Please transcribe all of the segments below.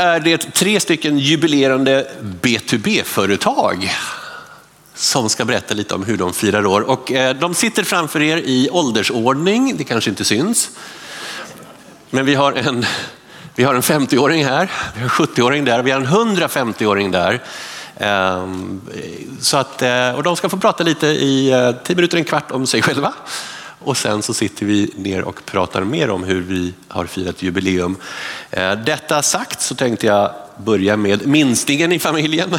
Nu är det tre stycken jubilerande B2B-företag som ska berätta lite om hur de firar år. Och eh, de sitter framför er i åldersordning, det kanske inte syns. Men vi har en, vi har en 50-åring här, vi har en 70-åring där, vi har en 150-åring där. Ehm, så att, eh, och de ska få prata lite i eh, 10 minuter, en kvart om sig själva. Och sen så sitter vi ner och pratar mer om hur vi har firat jubileum. Eh, detta sagt så tänkte jag börja med minstingen i familjen.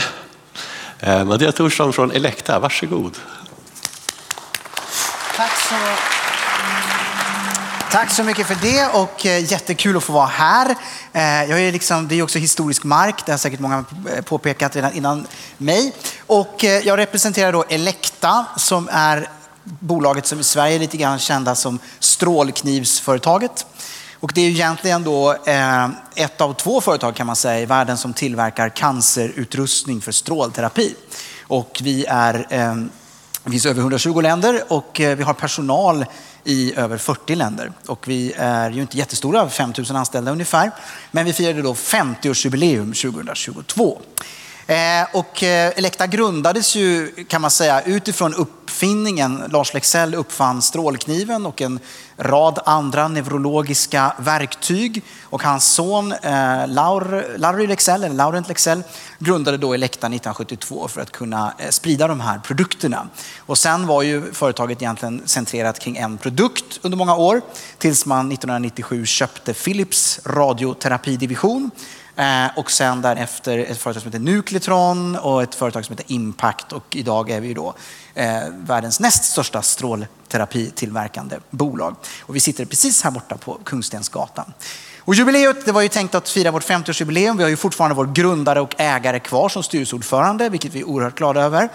Eh, Mattias Thorsson från Elekta, varsågod. Tack så, Tack så mycket för det och eh, jättekul att få vara här. Jag är liksom, det är också historisk mark, det har säkert många påpekat redan innan mig. Och jag representerar då Elekta som är bolaget som i Sverige är lite grann kända som strålknivsföretaget. Och det är egentligen då eh, ett av två företag kan man säga i världen som tillverkar cancerutrustning för strålterapi. Och vi är eh, finns över 120 länder och eh, vi har personal i över 40 länder. Och vi är ju inte jättestora, 5 000 anställda ungefär. Men vi firade då 50-årsjubileum 2022. Eh, och eh, Elekta grundades ju kan man säga utifrån uppfinningen. Lars Leksell uppfann strålkniven och en rad andra neurologiska verktyg. Och hans son eh, Laur, Larry Leksell, eller Laurent Leksell grundade då Elekta 1972 för att kunna sprida de här produkterna. Och sen var ju företaget egentligen centrerat kring en produkt under många år tills man 1997 köpte Philips radioterapidivision Eh, och sen därefter ett företag som heter Nucletron och ett företag som heter Impact. Och idag är vi då eh, världens näst största strålterapitillverkande bolag. Och vi sitter precis här borta på Kungstensgatan. Och jubileet det var ju tänkt att fira vårt 50-årsjubileum. Vi har ju fortfarande vår grundare och ägare kvar som styrelseordförande, vilket vi är oerhört glada över.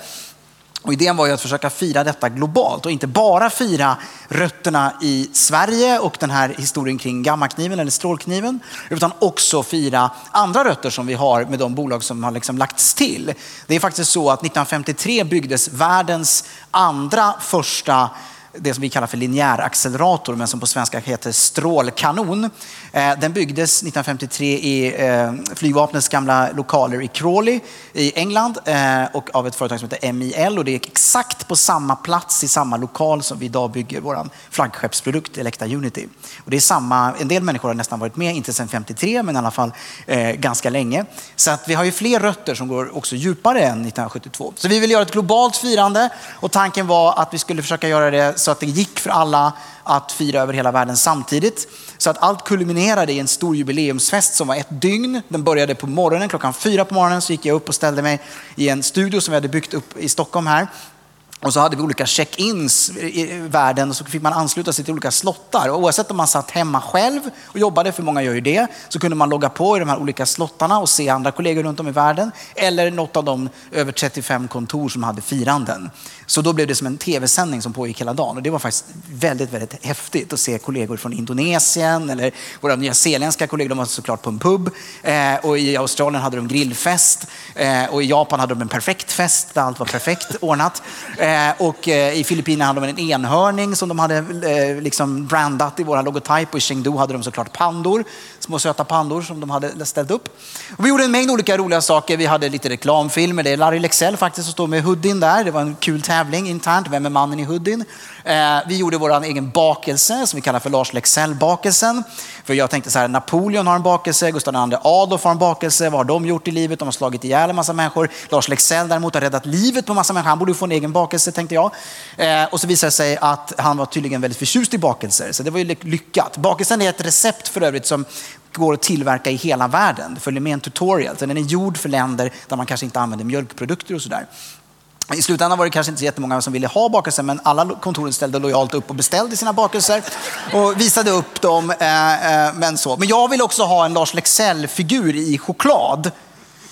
Och idén var ju att försöka fira detta globalt och inte bara fira rötterna i Sverige och den här historien kring gammakniven eller strålkniven, utan också fira andra rötter som vi har med de bolag som har liksom lagts till. Det är faktiskt så att 1953 byggdes världens andra första det som vi kallar för linjär accelerator, men som på svenska heter strålkanon. Eh, den byggdes 1953 i eh, flygvapnets gamla lokaler i Crawley i England eh, och av ett företag som heter MIL och det är exakt på samma plats i samma lokal som vi idag bygger vår flaggskeppsprodukt Elekta Unity. Och det är samma, en del människor har nästan varit med, inte sedan 53 men i alla fall ganska länge. Så att vi har ju fler rötter som går också djupare än 1972. Så vi vill göra ett globalt firande och tanken var att vi skulle försöka göra det så att det gick för alla att fira över hela världen samtidigt. Så att allt kulminerade i en stor jubileumsfest som var ett dygn. Den började på morgonen, klockan fyra på morgonen så gick jag upp och ställde mig i en studio som vi hade byggt upp i Stockholm här. Och så hade vi olika check-ins i världen och så fick man ansluta sig till olika slottar. Och oavsett om man satt hemma själv och jobbade, för många gör ju det, så kunde man logga på i de här olika slottarna och se andra kollegor runt om i världen. Eller något av de över 35 kontor som hade firanden. Så då blev det som en tv-sändning som pågick hela dagen. Och det var faktiskt väldigt, väldigt häftigt att se kollegor från Indonesien eller våra nyzeeländska kollegor, de var såklart på en pub. Eh, och i Australien hade de grillfest. Eh, och i Japan hade de en perfekt fest där allt var perfekt ordnat. Eh, och i Filippinerna hade de en enhörning som de hade liksom brandat i våra logotyp. Och i Chengdu hade de såklart pandor, små söta pandor som de hade ställt upp. Och vi gjorde en mängd olika roliga saker. Vi hade lite reklamfilmer. Det är Larry Lexell faktiskt som står med hoodien där. Det var en kul tävling internt. Vem är mannen i hoodien? Eh, vi gjorde vår egen bakelse som vi kallar för Lars Leksell-bakelsen. För jag tänkte så här, Napoleon har en bakelse, Gustav II Adolf har en bakelse. Vad har de gjort i livet? De har slagit ihjäl en massa människor. Lars Leksell däremot har räddat livet på en massa människor. Han borde få en egen bakelse tänkte jag. Eh, och så visade det sig att han var tydligen väldigt förtjust i bakelser. Så det var ju lyckat. Bakelsen är ett recept för övrigt som går att tillverka i hela världen. Det följer med en tutorial. Så den är gjord för länder där man kanske inte använder mjölkprodukter och sådär. I slutändan var det kanske inte så jättemånga som ville ha bakelser men alla kontoren ställde lojalt upp och beställde sina bakelser och visade upp dem. Eh, eh, men, så. men jag vill också ha en Lars Leksell-figur i choklad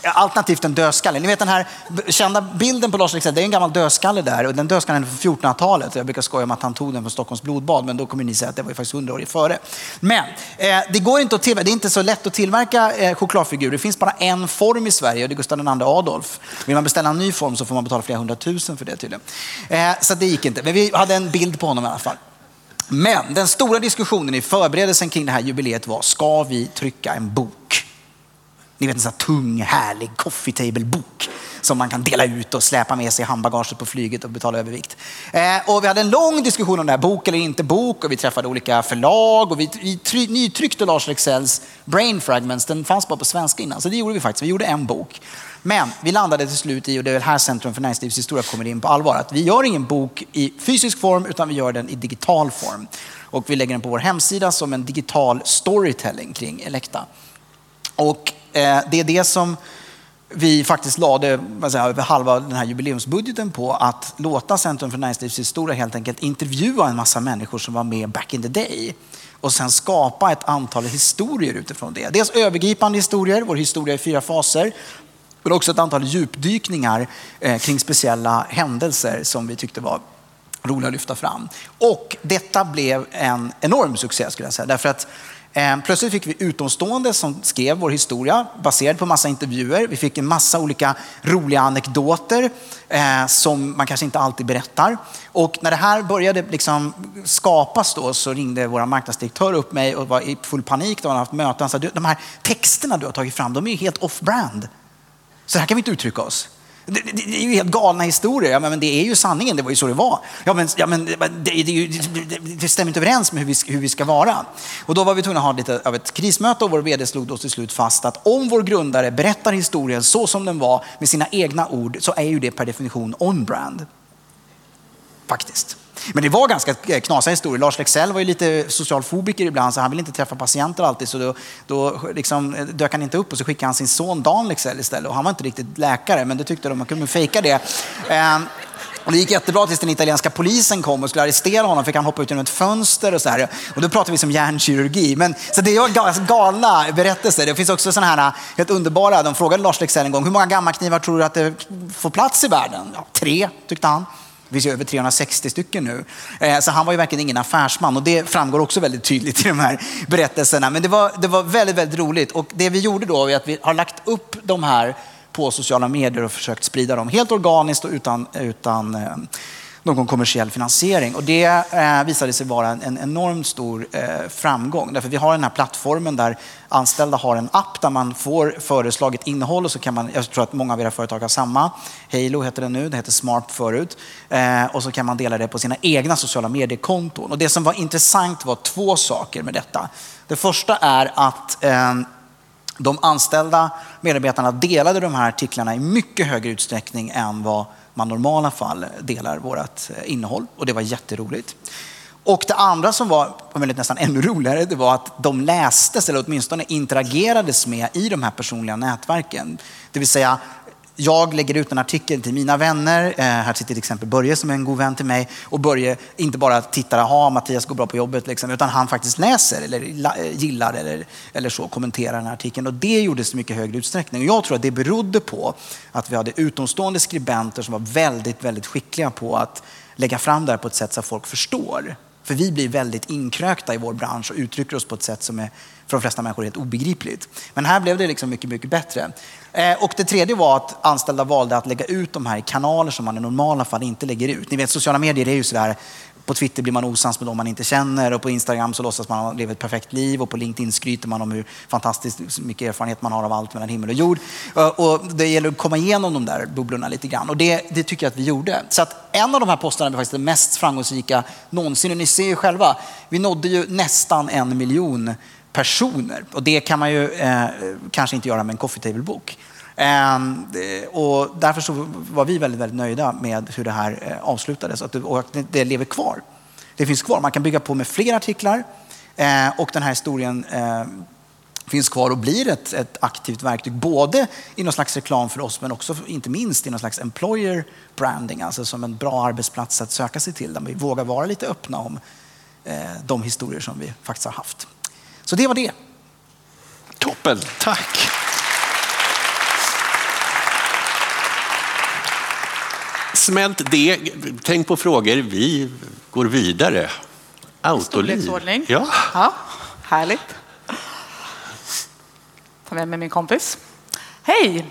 Alternativt en dödskalle. Ni vet den här kända bilden på Lars Leksell, det är en gammal dödskalle där och den dödskallen är från 1400-talet. Jag brukar skoja om att han tog den från Stockholms blodbad, men då kommer ni säga att det var ju faktiskt 100 år före. Men eh, det går inte att tillverka, det är inte så lätt att tillverka eh, chokladfigurer. Det finns bara en form i Sverige och det är Gustav II Adolf. Vill man beställa en ny form så får man betala flera hundratusen för det tydligen. Eh, så det gick inte, men vi hade en bild på honom i alla fall. Men den stora diskussionen i förberedelsen kring det här jubileet var, ska vi trycka en bok? Ni vet en sån här tung, härlig coffee table-bok som man kan dela ut och släpa med sig i handbagaget på flyget och betala övervikt. Eh, och vi hade en lång diskussion om det här, bok eller inte bok och vi träffade olika förlag och vi, vi nytryckte Lars Lexells Brain Fragments. Den fanns bara på svenska innan, så det gjorde vi faktiskt. Vi gjorde en bok. Men vi landade till slut i, och det är väl här Centrum för näringslivshistoria kommer in på allvar, att vi gör ingen bok i fysisk form utan vi gör den i digital form. Och vi lägger den på vår hemsida som en digital storytelling kring Elekta. Och Eh, det är det som vi faktiskt lade säger, över halva den här jubileumsbudgeten på att låta Centrum för näringslivshistoria helt enkelt intervjua en massa människor som var med back in the day och sen skapa ett antal historier utifrån det. Dels övergripande historier, vår historia i fyra faser, men också ett antal djupdykningar eh, kring speciella händelser som vi tyckte var roliga att lyfta fram. Och detta blev en enorm succé skulle jag säga. Därför att Eh, plötsligt fick vi utomstående som skrev vår historia baserad på massa intervjuer. Vi fick en massa olika roliga anekdoter eh, som man kanske inte alltid berättar. Och när det här började liksom skapas då så ringde vår marknadsdirektör upp mig och var i full panik. De hade haft möten. Så de här texterna du har tagit fram, de är ju helt off-brand. Så här kan vi inte uttrycka oss. Det, det, det, är ju helt galna historier. Ja, men det är ju sanningen, det var ju så det var. Ja, men, ja, men det, ju, det, stämmer inte överens med hur vi, hur vi ska vara. Och då var vi tvungna att ha lite av ett krismöte och vår vd slog då till slut fast att om vår grundare berättar historien så som den var med sina egna ord så är ju det per definition on-brand. Faktiskt. Men det var ganska eh, knasiga historier. Lars Lexell var ju lite socialfobiker ibland så han ville inte träffa patienter alltid. Så då, då liksom eh, dök han inte upp och så skickade han sin son Dan Lexell istället. Och han var inte riktigt läkare men det tyckte de man kunde fejka det. Ehm, och det gick jättebra tills den italienska polisen kom och skulle arrestera honom. Fick han hoppa ut genom ett fönster och så här. Och då pratar vi som hjärnkirurgi. Men, så det är galna berättelser. Det finns också sådana här eh, helt underbara. De frågade Lars Lexell en gång, hur många gammaknivar tror du att det får plats i världen? Ja, tre, tyckte han. Det finns ju över 360 stycken nu. Eh, så han var ju verkligen ingen affärsman och det framgår också väldigt tydligt i de här berättelserna. Men det var, det var väldigt, väldigt roligt. Och det vi gjorde då är att vi har lagt upp de här på sociala medier och försökt sprida dem helt organiskt och utan, utan eh, någon kommersiell finansiering. Och det eh, visade sig vara en enormt stor eh, framgång. Därför vi har den här plattformen där anställda har en app där man får föreslaget innehåll och så kan man, jag tror att många av era företag har samma. Halo heter den nu, det heter Smart förut. Eh, och så kan man dela det på sina egna sociala mediekonton. Och det som var intressant var två saker med detta. Det första är att eh, de anställda medarbetarna delade de här artiklarna i mycket högre utsträckning än vad man normala fall delar vårt eh, innehåll och det var jätteroligt. Och det andra som var nästan ännu roligare, det var att de lästes eller åtminstone interagerades med i de här personliga nätverken. Det vill säga jag lägger ut en artikel till mina vänner. Eh, här sitter till exempel Börje som är en god vän till mig. Och Börje inte bara tittar, ha Mattias går bra på jobbet, liksom, utan han faktiskt läser eller eh, gillar eller, eller så, kommenterar den här artikeln. Och det gjordes i mycket högre utsträckning. Och jag tror att det berodde på att vi hade utomstående skribenter som var väldigt, väldigt skickliga på att lägga fram det här på ett sätt så att folk förstår. För vi blir väldigt inkrökta i vår bransch och uttrycker oss på ett sätt som är för de flesta människor helt obegripligt. Men här blev det liksom mycket, mycket bättre. Eh, och det tredje var att anställda valde att lägga ut de här i kanaler som man i normala fall inte lägger ut. Ni vet, sociala medier är ju sådär, på Twitter blir man osams med de man inte känner och på Instagram så låtsas man leva ett perfekt liv och på LinkedIn skryter man om hur fantastiskt mycket erfarenhet man har av allt mellan himmel och jord. Eh, och det gäller att komma igenom de där bubblorna lite grann och det, det tycker jag att vi gjorde. Så att en av de här posterna blev faktiskt den mest framgångsrika någonsin och ni ser ju själva, vi nådde ju nästan en miljon personer. Och det kan man ju eh, kanske inte göra med en coffee table-bok. Eh, och därför så var vi väldigt, väldigt nöjda med hur det här eh, avslutades och att det, och att det lever kvar. Det finns kvar. Man kan bygga på med fler artiklar eh, och den här historien eh, finns kvar och blir ett, ett, aktivt verktyg både i någon slags reklam för oss men också inte minst i någon slags employer branding, alltså som en bra arbetsplats att söka sig till där vi vågar vara lite öppna om eh, de historier som vi faktiskt har haft. Så det var det. Toppen, tack. Smält det. Tänk på frågor. Vi går vidare. Autoliv. Ja. ja. Härligt. Ta med mig min kompis. Hej!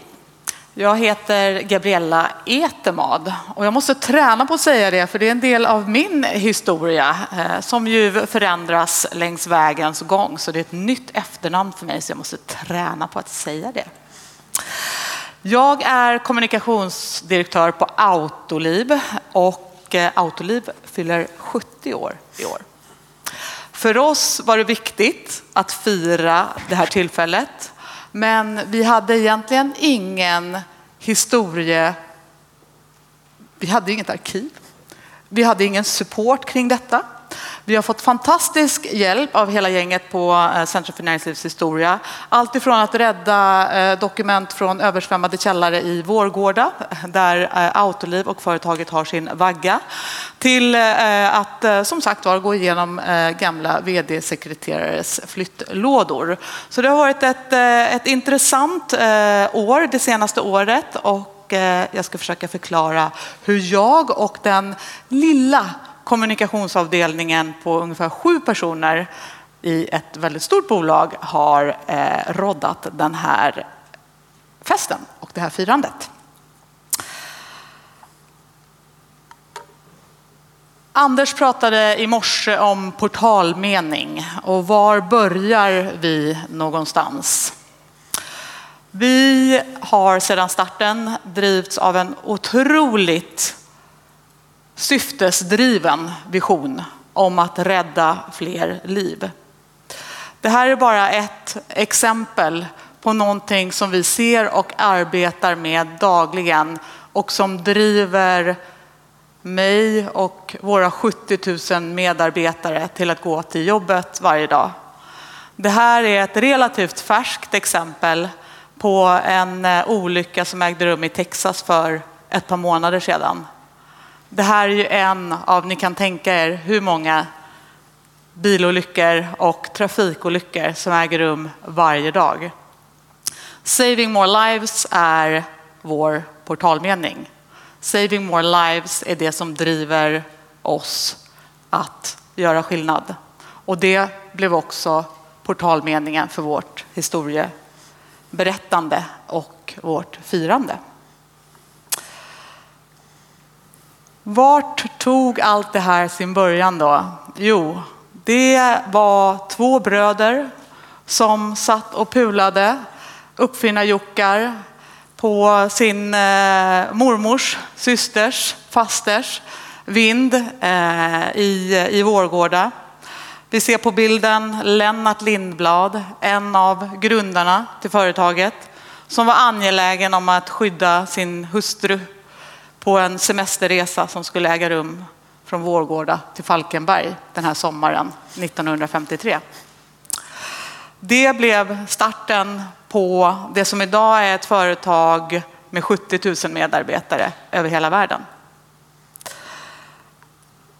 Jag heter Gabriella Etemad och jag måste träna på att säga det för det är en del av min historia eh, som ju förändras längs vägens gång. Så det är ett nytt efternamn för mig så jag måste träna på att säga det. Jag är kommunikationsdirektör på Autoliv och eh, Autoliv fyller 70 år i år. För oss var det viktigt att fira det här tillfället men vi hade egentligen ingen historie... Vi hade inget arkiv. Vi hade ingen support kring detta. Vi har fått fantastisk hjälp av hela gänget på eh, Centrum för näringslivshistoria. Allt ifrån att rädda eh, dokument från översvämmade källare i Vårgårda där eh, Autoliv och företaget har sin vagga till att som sagt var gå igenom gamla vd-sekreterares flyttlådor. Så det har varit ett, ett intressant år det senaste året och jag ska försöka förklara hur jag och den lilla kommunikationsavdelningen på ungefär sju personer i ett väldigt stort bolag har eh, roddat den här festen och det här firandet. Anders pratade i morse om portalmening och var börjar vi någonstans? Vi har sedan starten drivits av en otroligt syftesdriven vision om att rädda fler liv. Det här är bara ett exempel på någonting som vi ser och arbetar med dagligen och som driver mig och våra 70 000 medarbetare till att gå till jobbet varje dag. Det här är ett relativt färskt exempel på en eh, olycka som ägde rum i Texas för ett par månader sedan det här är ju en av, ni kan tänka er hur många bilolyckor och trafikolyckor som äger rum varje dag. Saving more lives är vår portalmening. Saving more lives är det som driver oss att göra skillnad. Och det blev också portalmeningen för vårt historieberättande och vårt firande. Vart tog allt det här sin början då? Jo, det var två bröder som satt och pulade, uppfinnarjockar, på sin eh, mormors, systers, fasters vind eh, i, i Vårgårda. Vi ser på bilden Lennart Lindblad, en av grundarna till företaget, som var angelägen om att skydda sin hustru på en semesterresa som skulle äga rum från Vårgårda till Falkenberg den här sommaren 1953. Det blev starten på det som idag är ett företag med 70 000 medarbetare över hela världen.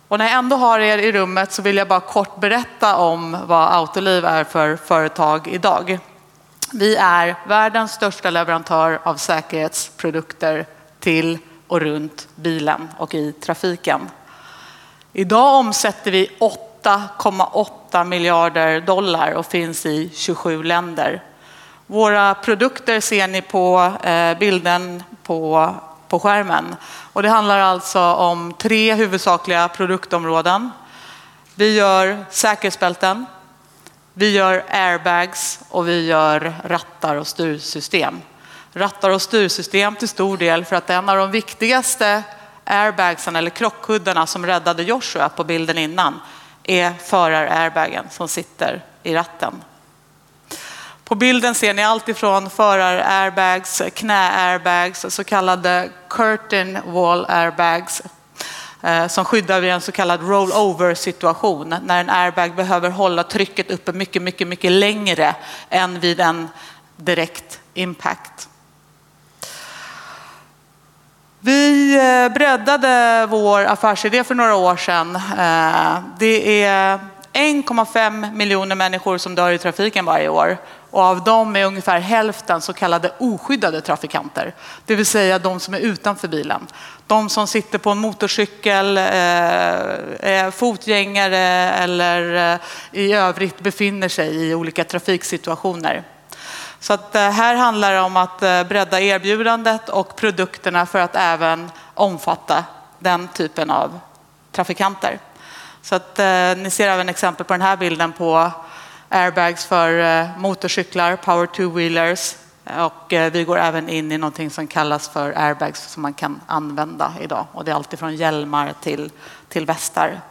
Och när jag ändå har er i rummet så vill jag bara kort berätta om vad Autoliv är för företag idag. Vi är världens största leverantör av säkerhetsprodukter till och runt bilen och i trafiken. Idag omsätter vi 8,8 miljarder dollar och finns i 27 länder. Våra produkter ser ni på eh, bilden på, på skärmen. Och det handlar alltså om tre huvudsakliga produktområden. Vi gör säkerhetsbälten, vi gör airbags och vi gör rattar och styrsystem rattar och styrsystem till stor del för att en av de viktigaste airbagsen eller krockkuddarna som räddade Joshua på bilden innan är förar-airbagen som sitter i ratten. På bilden ser ni allt ifrån förar-airbags, knä-airbags, så kallade curtain wall airbags eh, som skyddar vid en så kallad rollover-situation när en airbag behöver hålla trycket uppe mycket, mycket, mycket längre än vid en direkt impact. Vi eh, breddade vår affärsidé för några år sedan. Eh, det är 1,5 miljoner människor som dör i trafiken varje år och av dem är ungefär hälften så kallade oskyddade trafikanter, det vill säga de som är utanför bilen. De som sitter på en motorcykel, eh, är fotgängare eller i övrigt befinner sig i olika trafiksituationer. Så att eh, här handlar det om att eh, bredda erbjudandet och produkterna för att även omfatta den typen av trafikanter. Så att eh, ni ser även exempel på den här bilden på airbags för motorcyklar, power two-wheelers och vi går även in i någonting som kallas för airbags som man kan använda idag och det är alltifrån hjälmar till, till västar.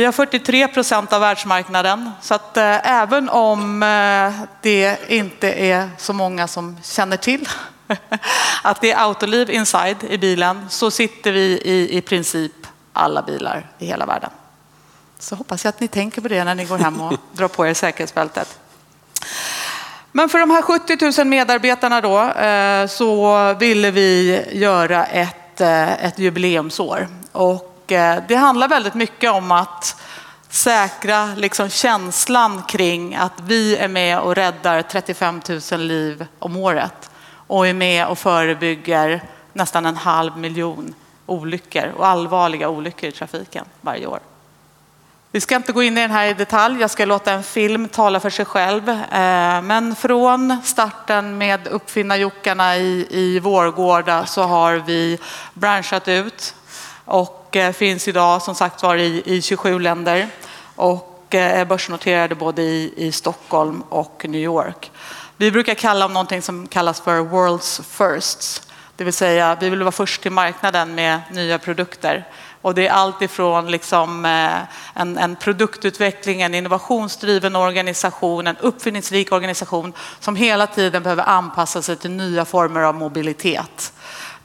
Vi har 43 procent av världsmarknaden så att eh, även om eh, det inte är så många som känner till att det är autoliv inside i bilen så sitter vi i i princip alla bilar i hela världen. Så hoppas jag att ni tänker på det när ni går hem och drar på er säkerhetsbältet. Men för de här 70 000 medarbetarna då eh, så ville vi göra ett, ett jubileumsår. Och det handlar väldigt mycket om att säkra liksom känslan kring att vi är med och räddar 35 000 liv om året och är med och förebygger nästan en halv miljon olyckor och allvarliga olyckor i trafiken varje år. Vi ska inte gå in i den här i detalj, jag ska låta en film tala för sig själv. Eh, men från starten med uppfinnarjockarna i, i Vårgårda så har vi branchat ut och och eh, finns idag som sagt var i, i 27 länder och eh, är börsnoterade både i, i Stockholm och New York. Vi brukar kalla om någonting som kallas för World's Firsts. Det vill säga, vi vill vara först till marknaden med nya produkter. Och det är allt ifrån liksom eh, en, en produktutveckling, en innovationsdriven organisation, en uppfinningsrik organisation som hela tiden behöver anpassa sig till nya former av mobilitet.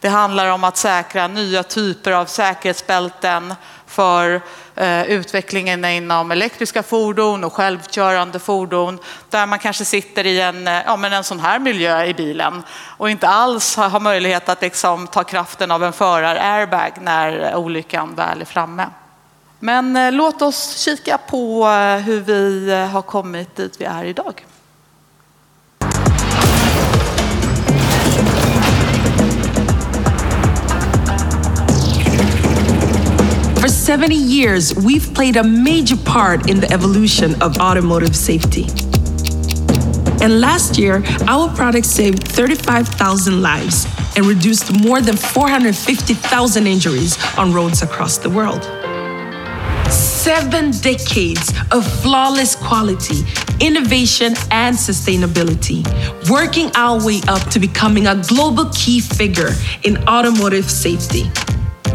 Det handlar om att säkra nya typer av säkerhetsbälten för eh, utvecklingen inom elektriska fordon och självkörande fordon där man kanske sitter i en, eh, ja, men en sån här miljö i bilen och inte alls har möjlighet att liksom ta kraften av en förar-airbag när olyckan väl är framme. Men eh, låt oss kika på eh, hur vi eh, har kommit dit vi är idag. For 70 years, we've played a major part in the evolution of automotive safety. And last year, our products saved 35,000 lives and reduced more than 450,000 injuries on roads across the world. Seven decades of flawless quality, innovation, and sustainability, working our way up to becoming a global key figure in automotive safety.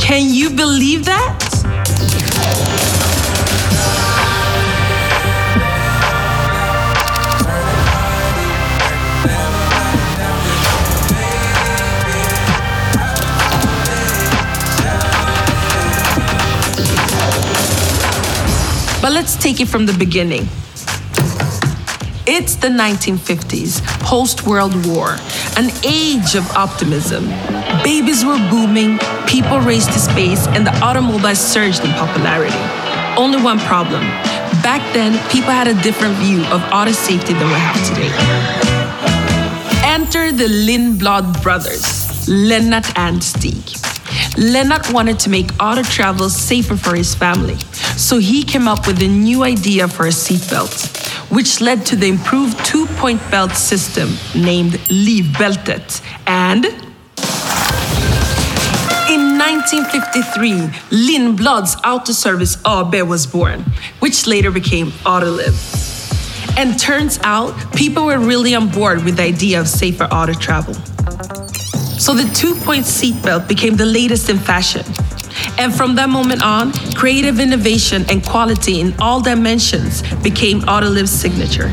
Can you believe that? But let's take it from the beginning. It's the 1950s, post World War, an age of optimism. Babies were booming, people raced to space, and the automobile surged in popularity. Only one problem. Back then, people had a different view of auto safety than we have today. Enter the Lindblad brothers, Lennart and Stig. Lennart wanted to make auto travel safer for his family, so he came up with a new idea for a seatbelt which led to the improved two point belt system named Livbältet. And in 1953, Lindblad's Auto Service AB was born, which later became Autoliv. And turns out, people were really on board with the idea of safer auto travel. So the two point seatbelt became the latest in fashion and from that moment on, creative innovation and quality in all dimensions became Autoliv's signature.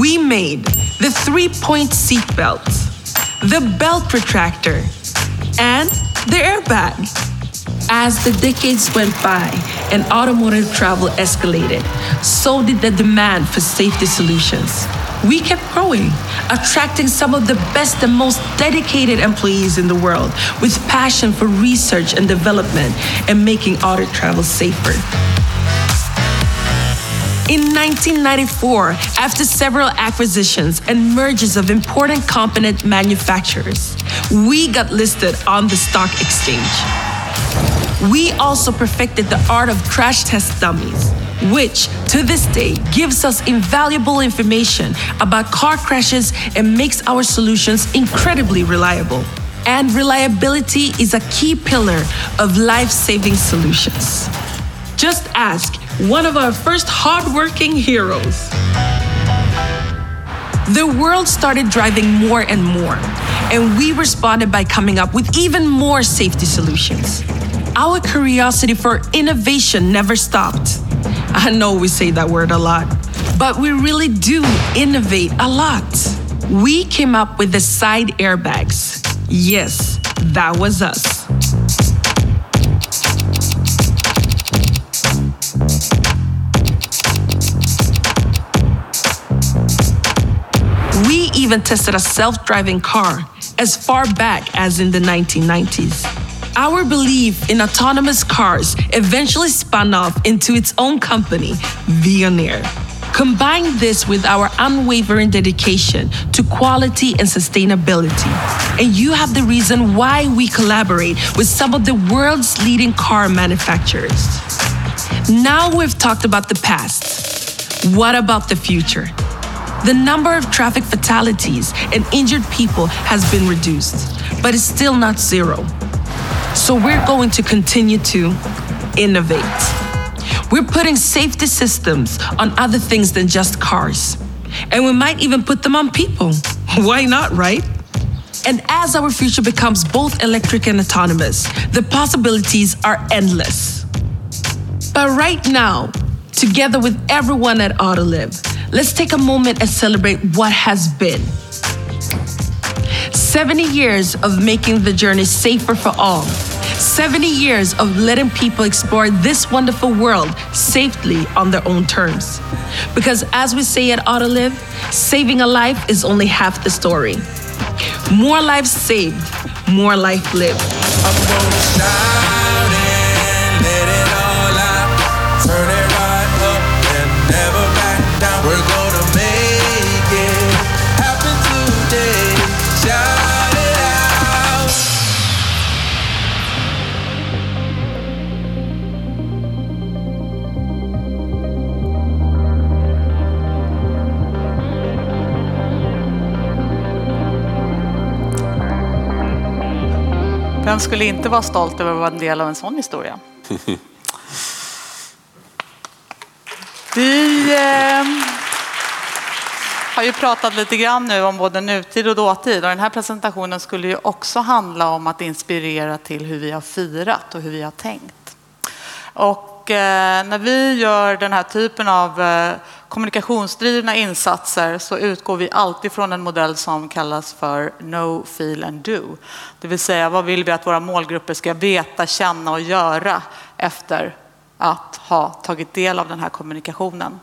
We made the three point seatbelt, the belt retractor, and the airbag. As the decades went by and automotive travel escalated, so did the demand for safety solutions we kept growing, attracting some of the best and most dedicated employees in the world with passion for research and development and making auto travel safer. In 1994, after several acquisitions and mergers of important component manufacturers, we got listed on the stock exchange. We also perfected the art of crash test dummies, which to this day gives us invaluable information about car crashes and makes our solutions incredibly reliable. And reliability is a key pillar of life saving solutions. Just ask one of our first hardworking heroes. The world started driving more and more, and we responded by coming up with even more safety solutions. Our curiosity for innovation never stopped. I know we say that word a lot, but we really do innovate a lot. We came up with the side airbags. Yes, that was us. We even tested a self driving car as far back as in the 1990s. Our belief in autonomous cars eventually spun off into its own company, Veoneer. Combine this with our unwavering dedication to quality and sustainability, and you have the reason why we collaborate with some of the world's leading car manufacturers. Now we've talked about the past. What about the future? The number of traffic fatalities and injured people has been reduced, but it's still not zero. So we're going to continue to innovate. We're putting safety systems on other things than just cars. And we might even put them on people. Why not, right? And as our future becomes both electric and autonomous, the possibilities are endless. But right now, together with everyone at Autoliv, let's take a moment and celebrate what has been. 70 years of making the journey safer for all. 70 years of letting people explore this wonderful world safely on their own terms. Because as we say at Autoliv, saving a life is only half the story. More lives saved, more life lived. Vem skulle inte vara stolt över att vara en del av en sån historia? Vi eh, har ju pratat lite grann nu om både nutid och dåtid och den här presentationen skulle ju också handla om att inspirera till hur vi har firat och hur vi har tänkt. Och eh, när vi gör den här typen av eh, kommunikationsdrivna insatser så utgår vi alltid från en modell som kallas för No, Feel and Do. Det vill säga vad vill vi att våra målgrupper ska veta, känna och göra efter att ha tagit del av den här kommunikationen.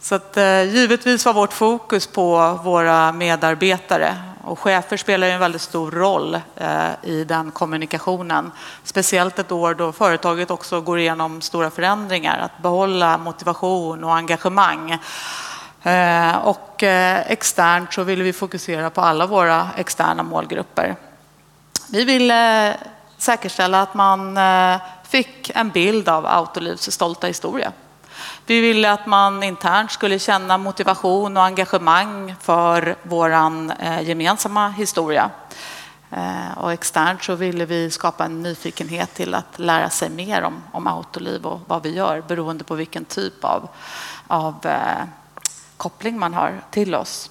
Så att, eh, givetvis var vårt fokus på våra medarbetare och chefer spelar ju en väldigt stor roll eh, i den kommunikationen. Speciellt ett år då företaget också går igenom stora förändringar. Att behålla motivation och engagemang. Eh, och eh, externt så vill vi fokusera på alla våra externa målgrupper. Vi vill säkerställa att man fick en bild av Autolivs stolta historia. Vi ville att man internt skulle känna motivation och engagemang för vår eh, gemensamma historia. Eh, och externt så ville vi skapa en nyfikenhet till att lära sig mer om, om Autoliv och vad vi gör beroende på vilken typ av, av eh, koppling man har till oss.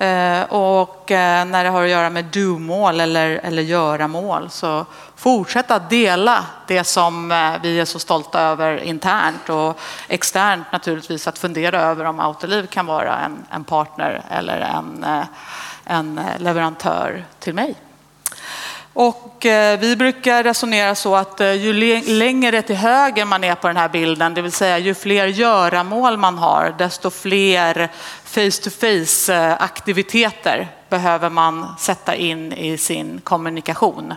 Eh, och eh, när det har att göra med do-mål eller, eller göra-mål så fortsätta att dela det som eh, vi är så stolta över internt och externt naturligtvis att fundera över om Autoliv kan vara en, en partner eller en, en leverantör till mig. Och eh, vi brukar resonera så att eh, ju längre till höger man är på den här bilden, det vill säga ju fler göramål man har, desto fler face-to-face eh, aktiviteter behöver man sätta in i sin kommunikation.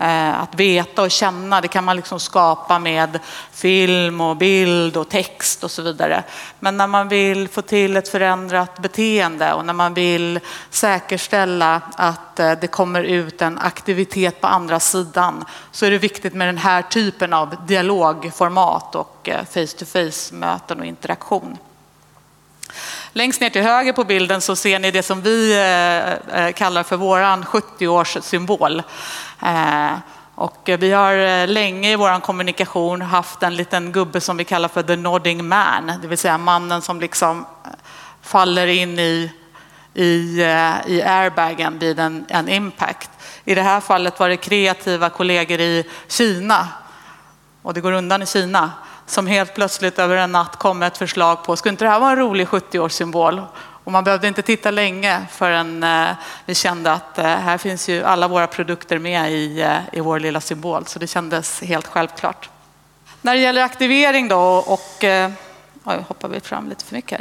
Eh, att veta och känna, det kan man liksom skapa med film och bild och text och så vidare. Men när man vill få till ett förändrat beteende och när man vill säkerställa att eh, det kommer ut en aktivitet på andra sidan så är det viktigt med den här typen av dialogformat och eh, face-to-face möten och interaktion. Längst ner till höger på bilden så ser ni det som vi kallar för våran 70-årssymbol. Eh, och vi har eh, länge i vår kommunikation haft en liten gubbe som vi kallar för the nodding man, det vill säga mannen som liksom eh, faller in i, i, i airbagen vid en, en impact. I det här fallet var det kreativa kollegor i Kina, och det går undan i Kina, som helt plötsligt över en natt kom med ett förslag på, skulle inte det här vara en rolig 70-årssymbol? Och man behövde inte titta länge förrän eh, vi kände att eh, här finns ju alla våra produkter med i, eh, i vår lilla symbol. Så det kändes helt självklart. När det gäller aktivering då och Oj, hoppar vi fram lite för mycket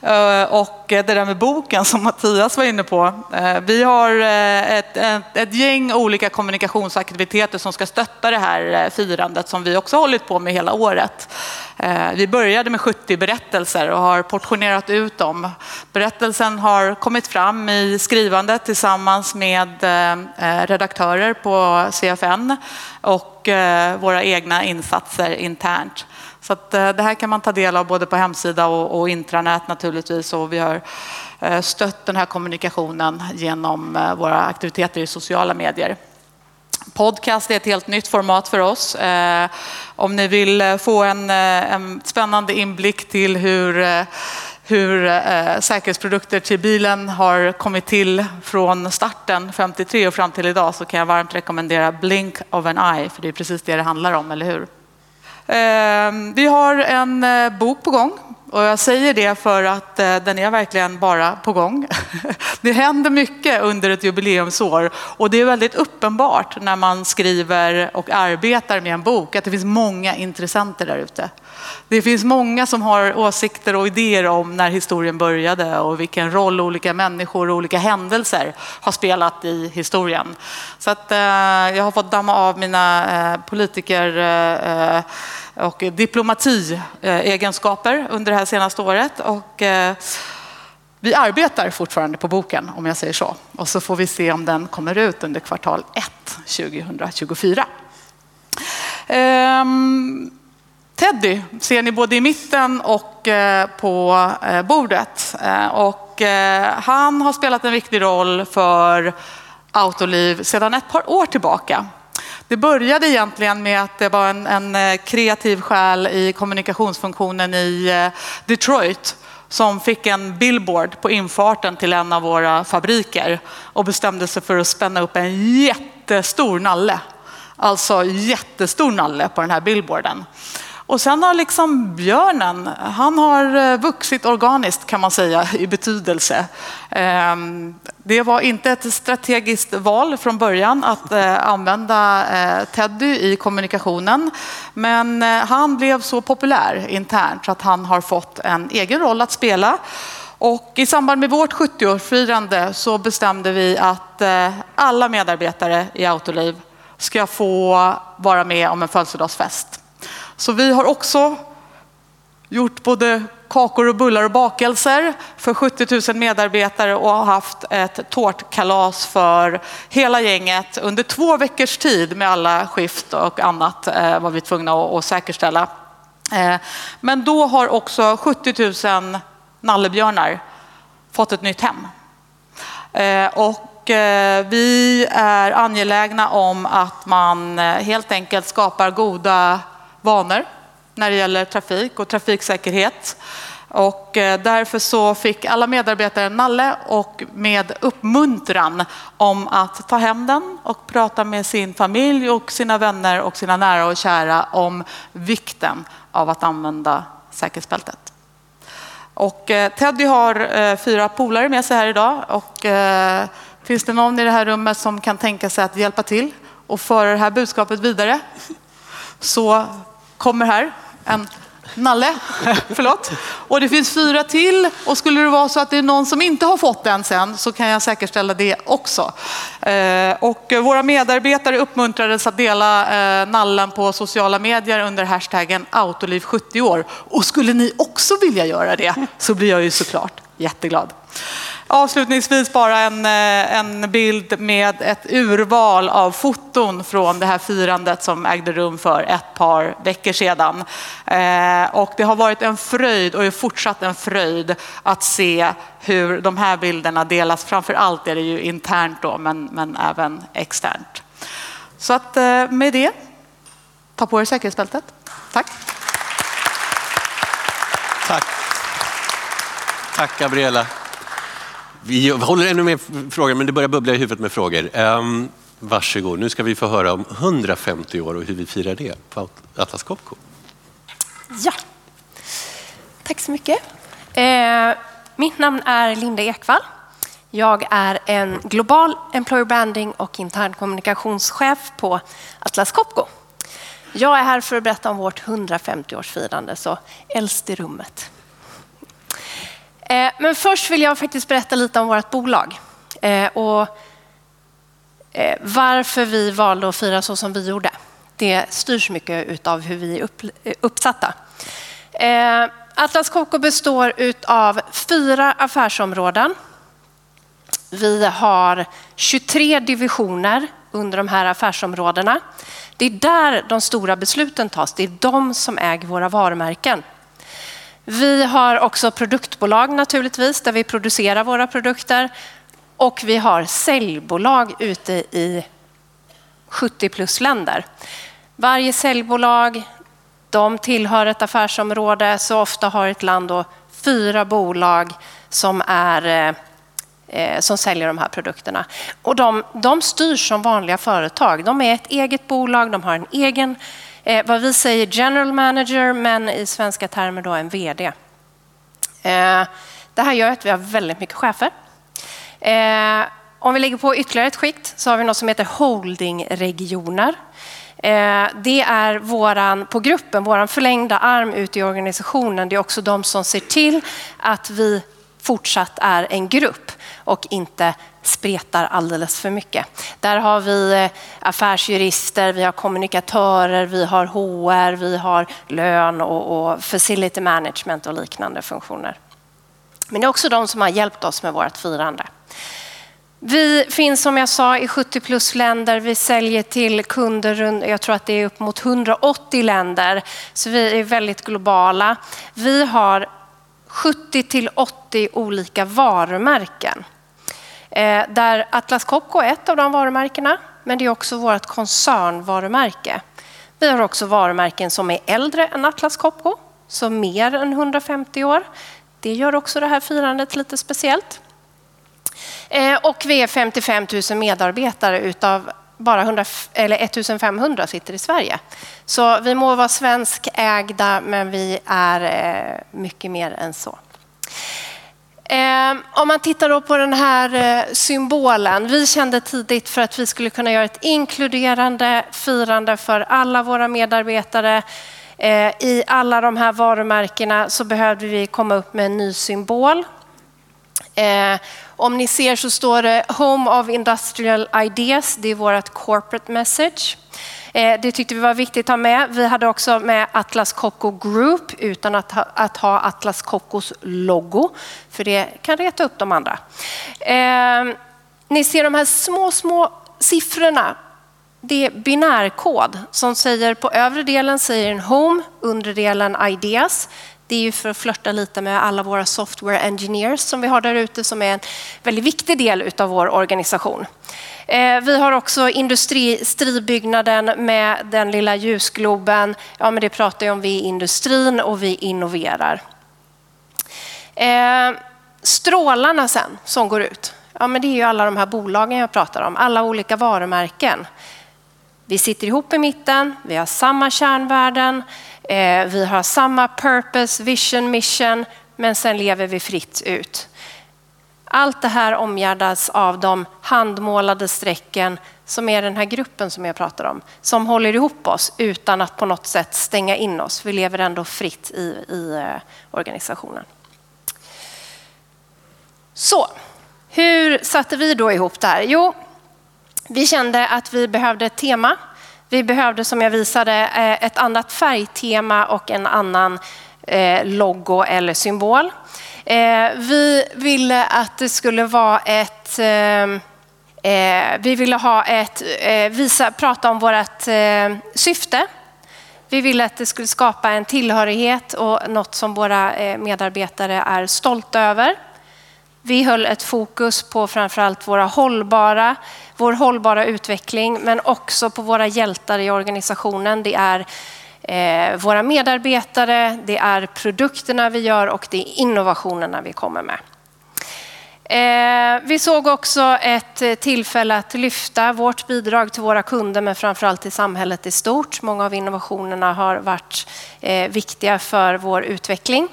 här. Eh, och det där med boken som Mattias var inne på. Eh, vi har eh, ett, ett, ett gäng olika kommunikationsaktiviteter som ska stötta det här firandet som vi också hållit på med hela året. Vi började med 70 berättelser och har portionerat ut dem. Berättelsen har kommit fram i skrivandet tillsammans med redaktörer på CFN och våra egna insatser internt. Så att eh, det här kan man ta del av både på hemsida och, och intranät naturligtvis. Och vi har eh, stött den här kommunikationen genom eh, våra aktiviteter i sociala medier. Podcast är ett helt nytt format för oss. Om ni vill få en, en spännande inblick till hur hur eh, säkerhetsprodukter till bilen har kommit till från starten 53 och fram till idag så kan jag varmt rekommendera Blink of an Eye, för det är precis det det handlar om, eller hur? Ehm, vi har en eh, bok på gång och jag säger det för att eh, den är verkligen bara på gång. Det händer mycket under ett jubileumsår och det är väldigt uppenbart när man skriver och arbetar med en bok att det finns många intressenter där ute. Det finns många som har åsikter och idéer om när historien började och vilken roll olika människor och olika händelser har spelat i historien. Så att, eh, jag har fått damma av mina eh, politiker eh, och diplomatiegenskaper under det här senaste året. Och, eh, vi arbetar fortfarande på boken, om jag säger så. Och så får vi se om den kommer ut under kvartal 1 2024. Ehm, Teddy ser ni både i mitten och eh, på eh, bordet. Eh, och han har spelat en viktig roll för Autoliv sedan ett par år tillbaka. Det började egentligen med att det var en, en kreativ själ i kommunikationsfunktionen i Detroit som fick en billboard på infarten till en av våra fabriker och bestämde sig för att spänna upp en jättestor nalle. Alltså jättestor nalle på den här billboarden. Och sen har liksom björnen, han har eh, vuxit organiskt kan man säga i betydelse. Ehm, det var inte ett strategiskt val från början att eh, använda eh, Teddy i kommunikationen. Men han blev så populär internt så att han har fått en egen roll att spela. Och i samband med vårt 70-årsfirande så bestämde vi att alla medarbetare i Autoliv ska få vara med om en födelsedagsfest. Så vi har också gjort både kakor och bullar och bakelser för 70 000 medarbetare och har haft ett tårtkalas för hela gänget under två veckors tid med alla skift och annat eh, var vi tvungna att, säkerställa. Eh, men då har också 70 000 nallebjörnar fått ett nytt hem. Eh, och vi är angelägna om att man helt enkelt skapar goda vanor när det gäller trafik och trafiksäkerhet. Och eh, därför så fick alla medarbetare en nalle och med uppmuntran om att ta hem den och prata med sin familj och sina vänner och sina nära och kära om vikten av att använda säkerhetsbältet. Och eh, Teddy har eh, fyra polare med sig här idag. Och, finns det någon i det här rummet som kan tänka sig att hjälpa till och föra det här budskapet vidare? Så kommer här en Nalle, förlåt. Och det finns fyra till och skulle det vara så att det är någon som inte har fått den sen så kan jag säkerställa det också. Eh, och våra medarbetare uppmuntrades att dela eh, nallen på sociala medier under hashtaggen Autoliv 70 år. Och skulle ni också vilja göra det så blir jag ju såklart jätteglad. Avslutningsvis bara en, eh, en bild med ett urval av foton från det här firandet som ägde rum för ett par veckor sedan. Eh, Och det har varit en fröjd och är fortsatt en fröjd att se hur de här bilderna delas. Framför allt är det ju internt då, men, men även externt. Så att eh, med det, ta på er säkerhetsbältet. Tack. Tack. Tack Gabriella. Vi håller ännu mer frågor, men det börjar bubbla i huvudet med frågor. Um, varsågod, nu ska vi få höra om 150 år och hur vi firar det på Atlas Copco. Ja, tack så mycket. Eh, mitt namn är Linda Ekvall. Jag är en global employer branding och intern kommunikationschef på Atlas Copco. Jag är här för att berätta om vårt 150-årsfirande, så äldst i rummet. Eh, men först vill jag faktiskt berätta lite om vårt bolag eh, och eh, varför vi valde att fira så som vi gjorde. Det styrs mycket av hur vi är upp, eh, uppsatta. Eh, Atlas Copco består av fyra affärsområden. Vi har 23 divisioner under de här affärsområdena. Det är där de stora besluten tas. Det är de som äger våra varumärken. Vi har också produktbolag naturligtvis, där vi producerar våra produkter. Och vi har säljbolag ute i 70 plus länder. Varje säljbolag de tillhör ett affärsområde, så ofta har ett land då fyra bolag som, är, eh, eh, som säljer de här produkterna. Och de, de styrs som vanliga företag. De är ett eget bolag, de har en egen Eh, vad vi säger general manager, men i svenska termer då en VD. Eh, det här gör att vi har väldigt mycket chefer. Eh, om vi lägger på ytterligare ett skikt så har vi något som heter holdingregioner. Eh, det är våran, på gruppen, vår förlängda arm ut i organisationen. Det är också de som ser till att vi fortsatt är en grupp och inte spretar alldeles för mycket. Där har vi eh, affärsjurister, vi har kommunikatörer, vi har HR, vi har lön och, och facility management och liknande funktioner. Men det är också de som har hjälpt oss med vårt firande. Vi finns som jag sa i 70 plus länder. Vi säljer till kunder, jag tror att det är upp mot 180 länder. Så vi är väldigt globala. Vi har 70 till 80 olika varumärken. Eh, där Atlas Copco är ett av de varumärkena, men det är också vårt koncernvarumärke. Vi har också varumärken som är äldre än Atlas Copco, så mer än 150 år. Det gör också det här firandet lite speciellt. Eh, och vi är 55 000 medarbetare utav bara 100, eller 1500 sitter i Sverige. Så vi må vara svenskägda, men vi är eh, mycket mer än så. Eh, om man tittar då på den här eh, symbolen. Vi kände tidigt för att vi skulle kunna göra ett inkluderande firande för alla våra medarbetare. I alla de här varumärkena så behövde vi komma upp med en ny symbol. Om ni ser så står det Home of Industrial Ideas. Det är vårt corporate message. Eh, det tyckte vi var viktigt att ha med. Vi hade också med Atlas Copco Group utan att ha, att ha Atlas Copcos logo, för det kan reta upp de andra. Eh, ni ser de här små, små siffrorna. Det är binärkod som säger på övre delen säger en Home, undre delen Ideas. Det är ju för att flörta lite med alla våra software engineers som vi har där ute som är en väldigt viktig del av vår organisation. Eh, vi har också industribyggnaden med den lilla ljusgloben. Ja, men det pratar ju om vi är industrin och vi innoverar. Eh, strålarna sen som går ut. Ja, men det är ju alla de här bolagen jag pratar om, alla olika varumärken. Vi sitter ihop i mitten, vi har samma kärnvärden, eh, vi har samma purpose, vision, mission, men sen lever vi fritt ut. Allt det här omgärdas av de handmålade strecken som är den här gruppen som jag pratar om, som håller ihop oss utan att på något sätt stänga in oss. Vi lever ändå fritt i, i eh, organisationen. Så, hur satte vi då ihop det här? Jo, vi kände att vi behövde ett tema. Vi behövde, som jag visade, eh, ett annat färgtema och en annan eh, logo eller symbol. Eh, vi ville att det skulle vara ett vi ville ha ett, visa, prata om vårt syfte. Vi ville att det skulle skapa en tillhörighet och något som våra medarbetare är stolta över. Vi höll ett fokus på framförallt våra hållbara, vår hållbara utveckling, men också på våra hjältar i organisationen. Det är eh, våra medarbetare, det är produkterna vi gör och det är innovationerna vi kommer med. Eh, vi såg också ett eh, tillfälle att lyfta vårt bidrag till våra kunder men framförallt till samhället i stort. Många av innovationerna har varit viktiga för vår utveckling.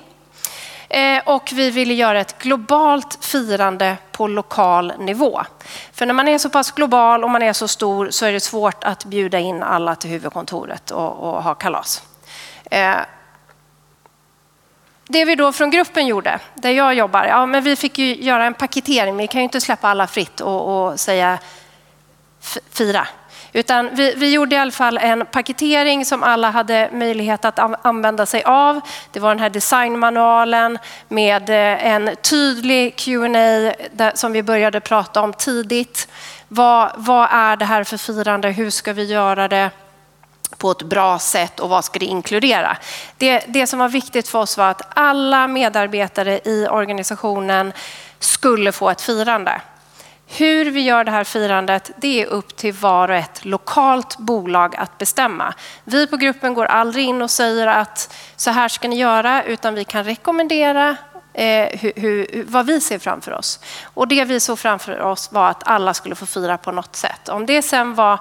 Eh, och vi ville göra ett globalt firande på lokal nivå. För när man är så pass global och man är så stor så är det svårt att bjuda in alla till huvudkontoret och, och ha kalas. Eh, det vi då från gruppen gjorde, där jag jobbar, ja men vi fick ju göra en paketering. Vi kan ju inte släppa alla fritt och, och säga fira. Utan vi, vi, gjorde i alla fall en paketering som alla hade möjlighet att använda sig av. Det var den här designmanualen med eh, en tydlig Q&A som vi började prata om tidigt. Vad, vad är det här för firande? Hur ska vi göra det? på ett bra sätt och vad ska det inkludera? Det, det som var viktigt för oss var att alla medarbetare i organisationen skulle få ett firande. Hur vi gör det här firandet, det är upp till var och ett lokalt bolag att bestämma. Vi på gruppen går aldrig in och säger att så här ska ni göra, utan vi kan rekommendera eh, hur, hur, vad vi ser framför oss. Och det vi såg framför oss var att alla skulle få fira på något sätt. Om det sen var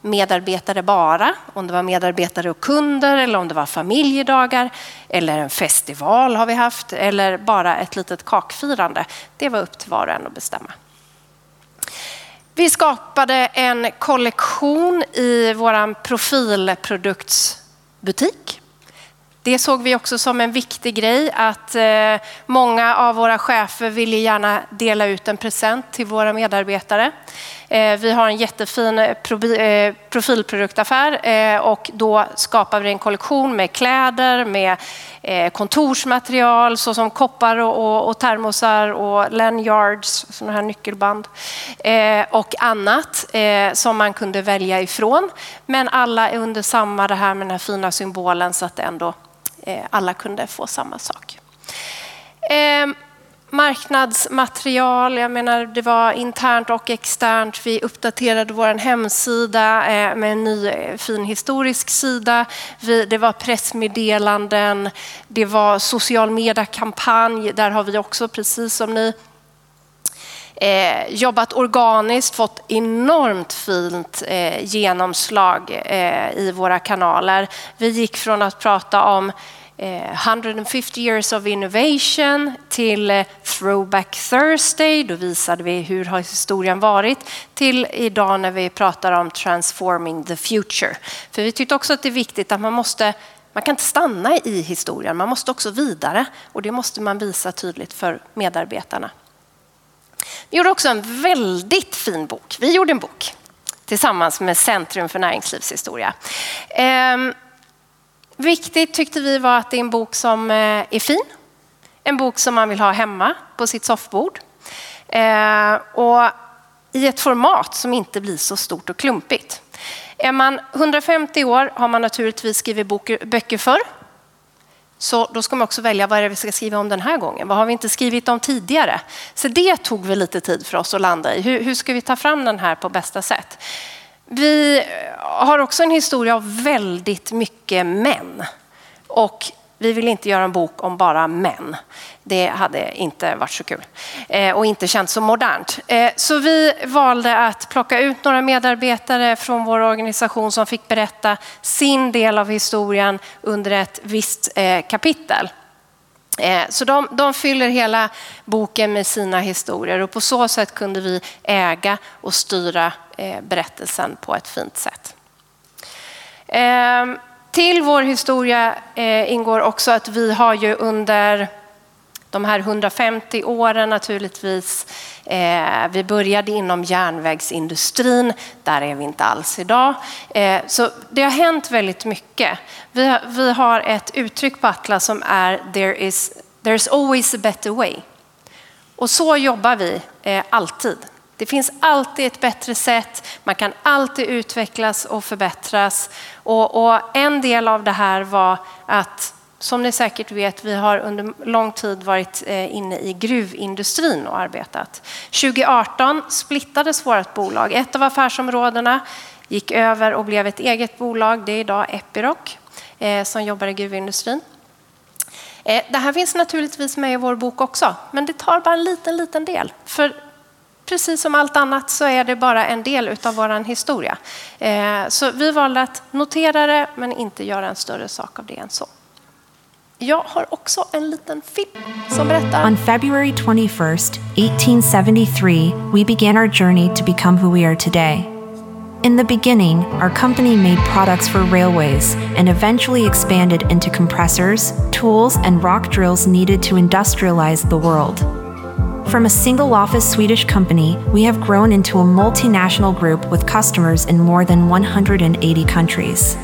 medarbetare bara, om det var medarbetare och kunder eller om det var familjedagar eller en festival har vi haft eller bara ett litet kakfirande. Det var upp till var och en att bestämma. Vi skapade en kollektion i vår profilproduktsbutik. Det såg vi också som en viktig grej att eh, många av våra chefer ville gärna dela ut en present till våra medarbetare. Eh, vi har en jättefin eh, eh, profilproduktaffär och då skapar vi en kollektion med kläder, med kontorsmaterial såsom koppar och, och termosar och lanyards, sådana här nyckelband och annat som man kunde välja ifrån. Men alla är under samma det här med den här fina symbolen så att ändå alla kunde få samma sak ehm, marknadsmaterial, jag menar det var internt och externt. Vi uppdaterade vår hemsida eh, med en ny eh, fin historisk sida. det var pressmeddelanden, det var social media-kampanj. Där har vi också, precis som ni, eh, jobbat organiskt, fått enormt fint eh, genomslag i våra kanaler. Vi gick från att prata om Eh, 150 years of innovation till eh, Throwback Thursday. Då visade vi hur har historien varit till idag när vi pratar om transforming the future. För vi tyckte också att det är viktigt att man måste man kan inte stanna i historien, man måste också vidare och det måste man visa tydligt för medarbetarna. Vi gjorde också en väldigt fin bok. Vi gjorde en bok tillsammans med Centrum för näringslivshistoria. Ehm, Viktigt tyckte vi var att det är en bok som eh, är fin. En bok som man vill ha hemma på sitt soffbord. Eh, och i ett format som inte blir så stort och klumpigt. Är man 150 år har man naturligtvis skrivit böcker för. Så då ska man också välja vad är det vi ska skriva om den här gången. Vad har vi inte skrivit om tidigare? Så det tog vi lite tid för oss att landa i. Hur, hur ska vi ta fram den här på bästa sätt? Vi har också en historia av väldigt mycket män. Och vi vill inte göra en bok om bara män. Det hade inte varit så kul eh, och inte känts så modernt. Eh, så vi valde att plocka ut några medarbetare från vår organisation som fick berätta sin del av historien under ett visst eh, kapitel. Eh, så de, de fyller hela boken med sina historier och på så sätt kunde vi äga och styra eh, berättelsen på ett fint sätt. Eh, till vår historia ingår också att vi har ju under de här 150 åren naturligtvis. Eh, vi började inom järnvägsindustrin, där är vi inte alls idag. Eh, så det har hänt väldigt mycket. Vi har, vi har ett uttryck på Atlas som är there is, there's always a better way. Och så jobbar vi eh, alltid. Det finns alltid ett bättre sätt, man kan alltid utvecklas och förbättras. Och, och en del av det här var att, som ni säkert vet, vi har under lång tid varit eh, inne i gruvindustrin och arbetat. 2018 splittades vårt bolag. Ett av affärsområdena gick över och blev ett eget bolag. Det är idag Epiroc eh, som jobbar i gruvindustrin. Eh, det här finns naturligtvis med i vår bok också, men det tar bara en liten, liten del. För precis som allt annat så är det bara en del av vår historia. Så vi valde att notera det, men inte göra en större sak av det än så. Jag har också en liten film som berättar. On February 21st, 1873, we began our journey to become who we are today. In the beginning, our company made products for railways and eventually expanded into compressors, tools, and rock drills needed to industrialize the world. From a single office Swedish company, we have grown into a multinational group with customers in more than 180 countries.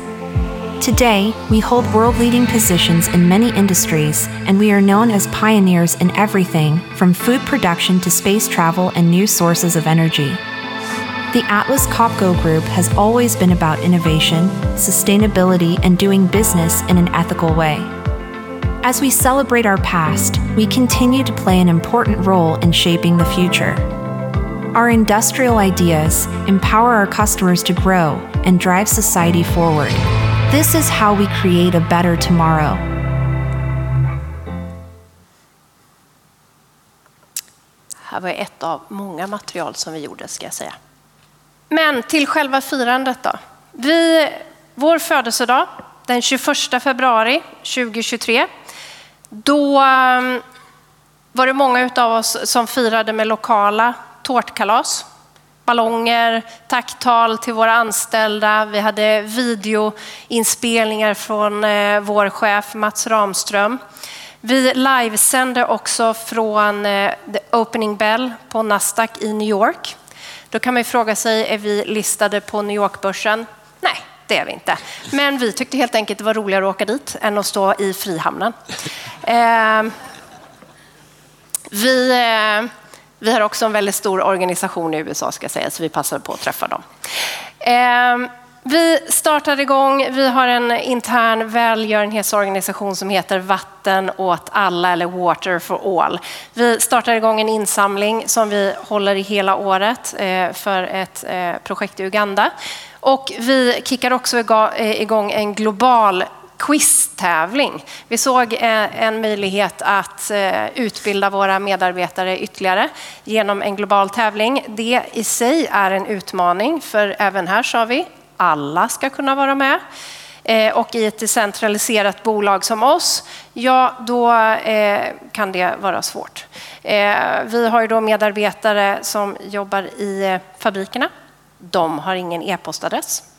Today, we hold world leading positions in many industries, and we are known as pioneers in everything from food production to space travel and new sources of energy. The Atlas Copco Group has always been about innovation, sustainability, and doing business in an ethical way. As we celebrate our past, we continue to play an important role in shaping the future. Our industrial ideas empower our customers to grow and drive society forward. This is how we create a better tomorrow. här var ett av många material som vi gjorde, ska jag säga. Men till själva firandet då. Vi, vår födelsedag, den 21 februari 2023, då um, var det många av oss som firade med lokala tårtkalas. Ballonger, tacktal till våra anställda. Vi hade videoinspelningar från eh, vår chef Mats Ramström. Vi livesände också från eh, The Opening Bell på Nasdaq i New York. Då kan man ju fråga sig, är vi listade på New York-börsen? Nej, det är vi inte. Men vi tyckte helt enkelt det var roligare att åka dit än att stå i Frihamnen. Eh, vi, eh, vi har också en väldigt stor organisation i USA, ska jag säga, så vi passade på att träffa dem. Ehm, vi startade igång, vi har en intern välgörenhetsorganisation som heter Vatten åt alla eller Water for all. Vi startar igång en insamling som vi håller i hela året eh, för ett eh, projekt i Uganda. Och vi kickar också eh, igång en global quiztävling. Vi såg eh, en möjlighet att eh, utbilda våra medarbetare ytterligare genom en global tävling. Det i sig är en utmaning, för även här sa vi alla ska kunna vara med. Eh, och i ett decentraliserat bolag som oss, ja då kan det vara svårt. Vi har ju då medarbetare som jobbar i fabrikerna. De har ingen e-postadress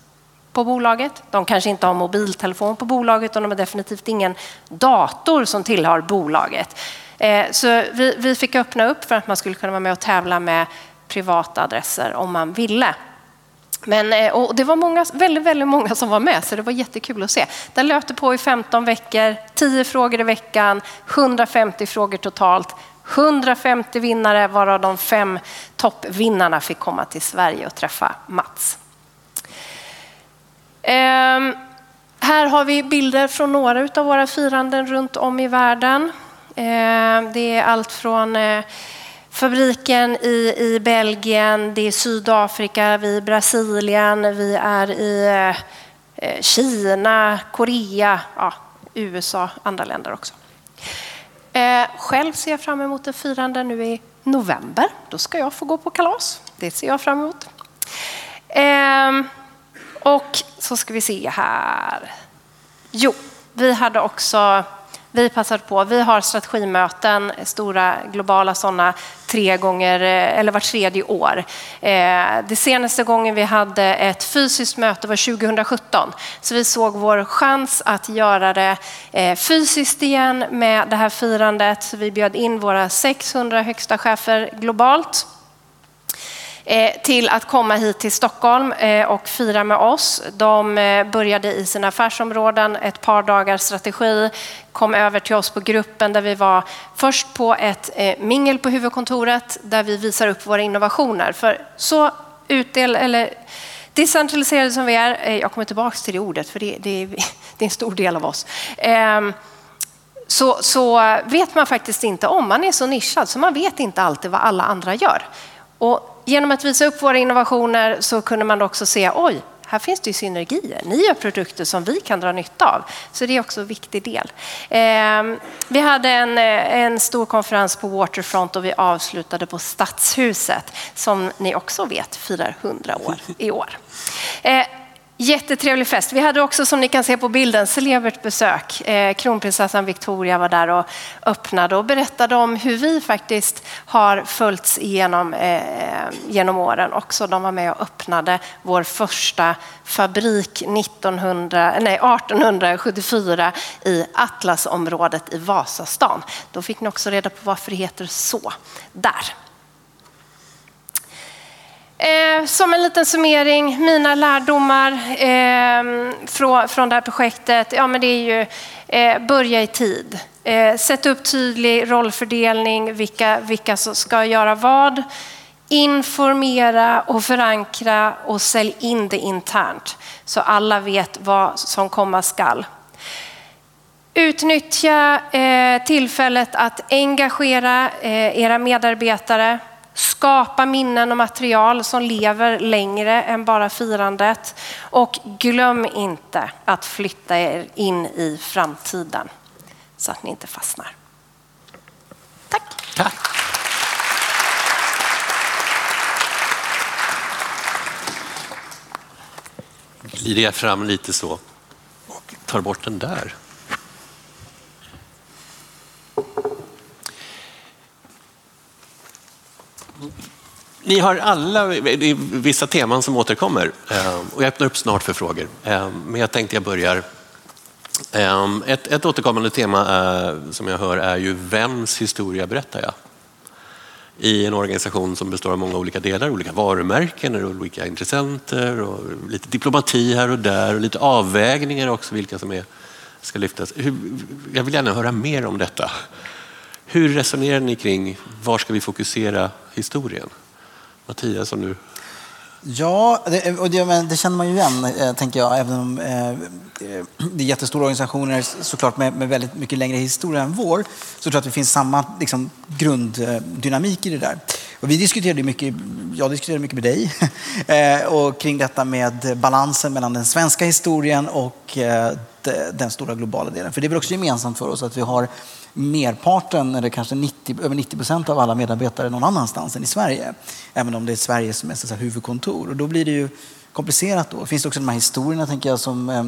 på bolaget. De kanske inte har mobiltelefon på bolaget och de har definitivt ingen dator som tillhör bolaget. Eh, så vi, vi fick öppna upp för att man skulle kunna vara med och tävla med privata adresser om man ville. Men, eh, och det var många, väldigt, väldigt många som var med, så det var jättekul att se. Den löpte på i 15 veckor, 10 frågor i veckan, 150 frågor totalt. 150 vinnare, varav de fem toppvinnarna fick komma till Sverige och träffa Mats. Ehm, här har vi bilder från några av våra firanden runt om i världen. Ehm, det är allt från eh, fabriken i, i Belgien, det är Sydafrika, vi är i Brasilien, vi är i eh, eh, Kina, Korea, ja, USA, andra länder också. Ehm, själv ser jag fram emot ett firande nu i november. Då ska jag få gå på kalas. Det ser jag fram emot. Ehm, och så ska vi se här. Jo, vi hade också Vi passade på. Vi har strategimöten, stora globala sådana, tre gånger eh, eller vart tredje år. Eh, det senaste gången vi hade ett fysiskt möte var 2017. Så vi såg vår chans att göra det eh, fysiskt igen med det här firandet. Så vi bjöd in våra 600 högsta chefer globalt Eh, till att komma hit till Stockholm eh, och fira med oss. De eh, började i sina affärsområden, ett par dagars strategi, kom över till oss på gruppen där vi var först på ett mingel på huvudkontoret där vi visar upp våra innovationer. För så utdel, eller decentraliserade som vi är, jag kommer tillbaka till det ordet för det, det, det är en stor del av oss ehm, så, så, vet man faktiskt inte om. Man är så nischad så man vet inte alltid vad alla andra gör. Och genom att visa upp våra innovationer så kunde man också se, oj, här finns det synergier. Ni gör produkter som vi kan dra nytta av. Så det är också en viktig del. Eh, vi hade en, en stor konferens på Waterfront och vi avslutade på Stadshuset som ni också vet firar 100 år i år. Eh, Jättetrevlig fest. Vi hade också, som ni kan se på bilden, celebert besök. Eh, kronprinsessan Victoria var där och öppnade och berättade om hur vi faktiskt har följts igenom eh, genom åren också. De var med och öppnade vår första fabrik 1900, nej, 1874 i Atlasområdet i Vasastan. Då fick ni också reda på varför det heter så där. Eh, som en liten summering, mina lärdomar eh, från, från det här projektet, ja men det är ju eh, börja i tid. Eh, sätt upp tydlig rollfördelning, vilka, vilka som ska göra vad. Informera och förankra och sälj in det internt så alla vet vad som komma skall. Utnyttja eh, tillfället att engagera eh, era medarbetare Skapa minnen och material som lever längre än bara firandet. Och glöm inte att flytta er in i framtiden så att ni inte fastnar. Tack. Tack. Glider jag fram lite så och tar bort den där. Ni har alla vissa teman som återkommer ehm, och jag öppnar upp snart för frågor. Ehm, men jag tänkte jag börjar. Ehm, ett, ett återkommande tema är, som jag hör är ju vems historia berättar jag? I en organisation som består av många olika delar, olika varumärken, och olika intressenter och lite diplomati här och där och lite avvägningar också vilka som är, ska lyftas. jag vill gärna höra mer om detta. Hur resonerar ni kring var ska vi fokusera historien? Mattias, om nu? Ja, det, och det, det, känner man ju igen, eh, tänker jag. Även om eh, eh, det är jättestora organisationer såklart med, med, väldigt mycket längre historia än vår, så tror jag att det finns samma liksom, grunddynamik i det där. Och vi diskuterade mycket, jag diskuterade mycket med dig eh, och kring detta med balansen mellan den svenska historien och eh, den stora globala delen. För det är väl också gemensamt för oss att vi har merparten, eller kanske 90, över 90 procent av alla medarbetare någon annanstans än i Sverige. Även om det är Sverige som är så huvudkontor. Och då blir det ju komplicerat. Då finns det också de här historierna, tänker jag, som eh,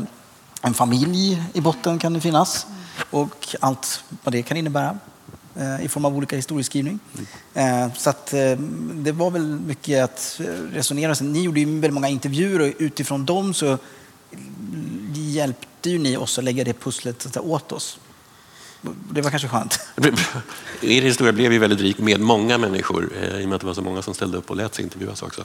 en familj i botten kan det finnas. Och allt vad det kan innebära eh, i form av olika historieskrivning. Mm. Så att det var väl mycket att resonera. Ni gjorde ju väldigt många intervjuer och utifrån dem så hjälpte ju ni oss att lägga det pusslet åt oss. Det var kanske skönt. Er historia blev ju väldigt rik med många människor eh, i och med att det var så många som ställde upp och lät sig intervjuas också.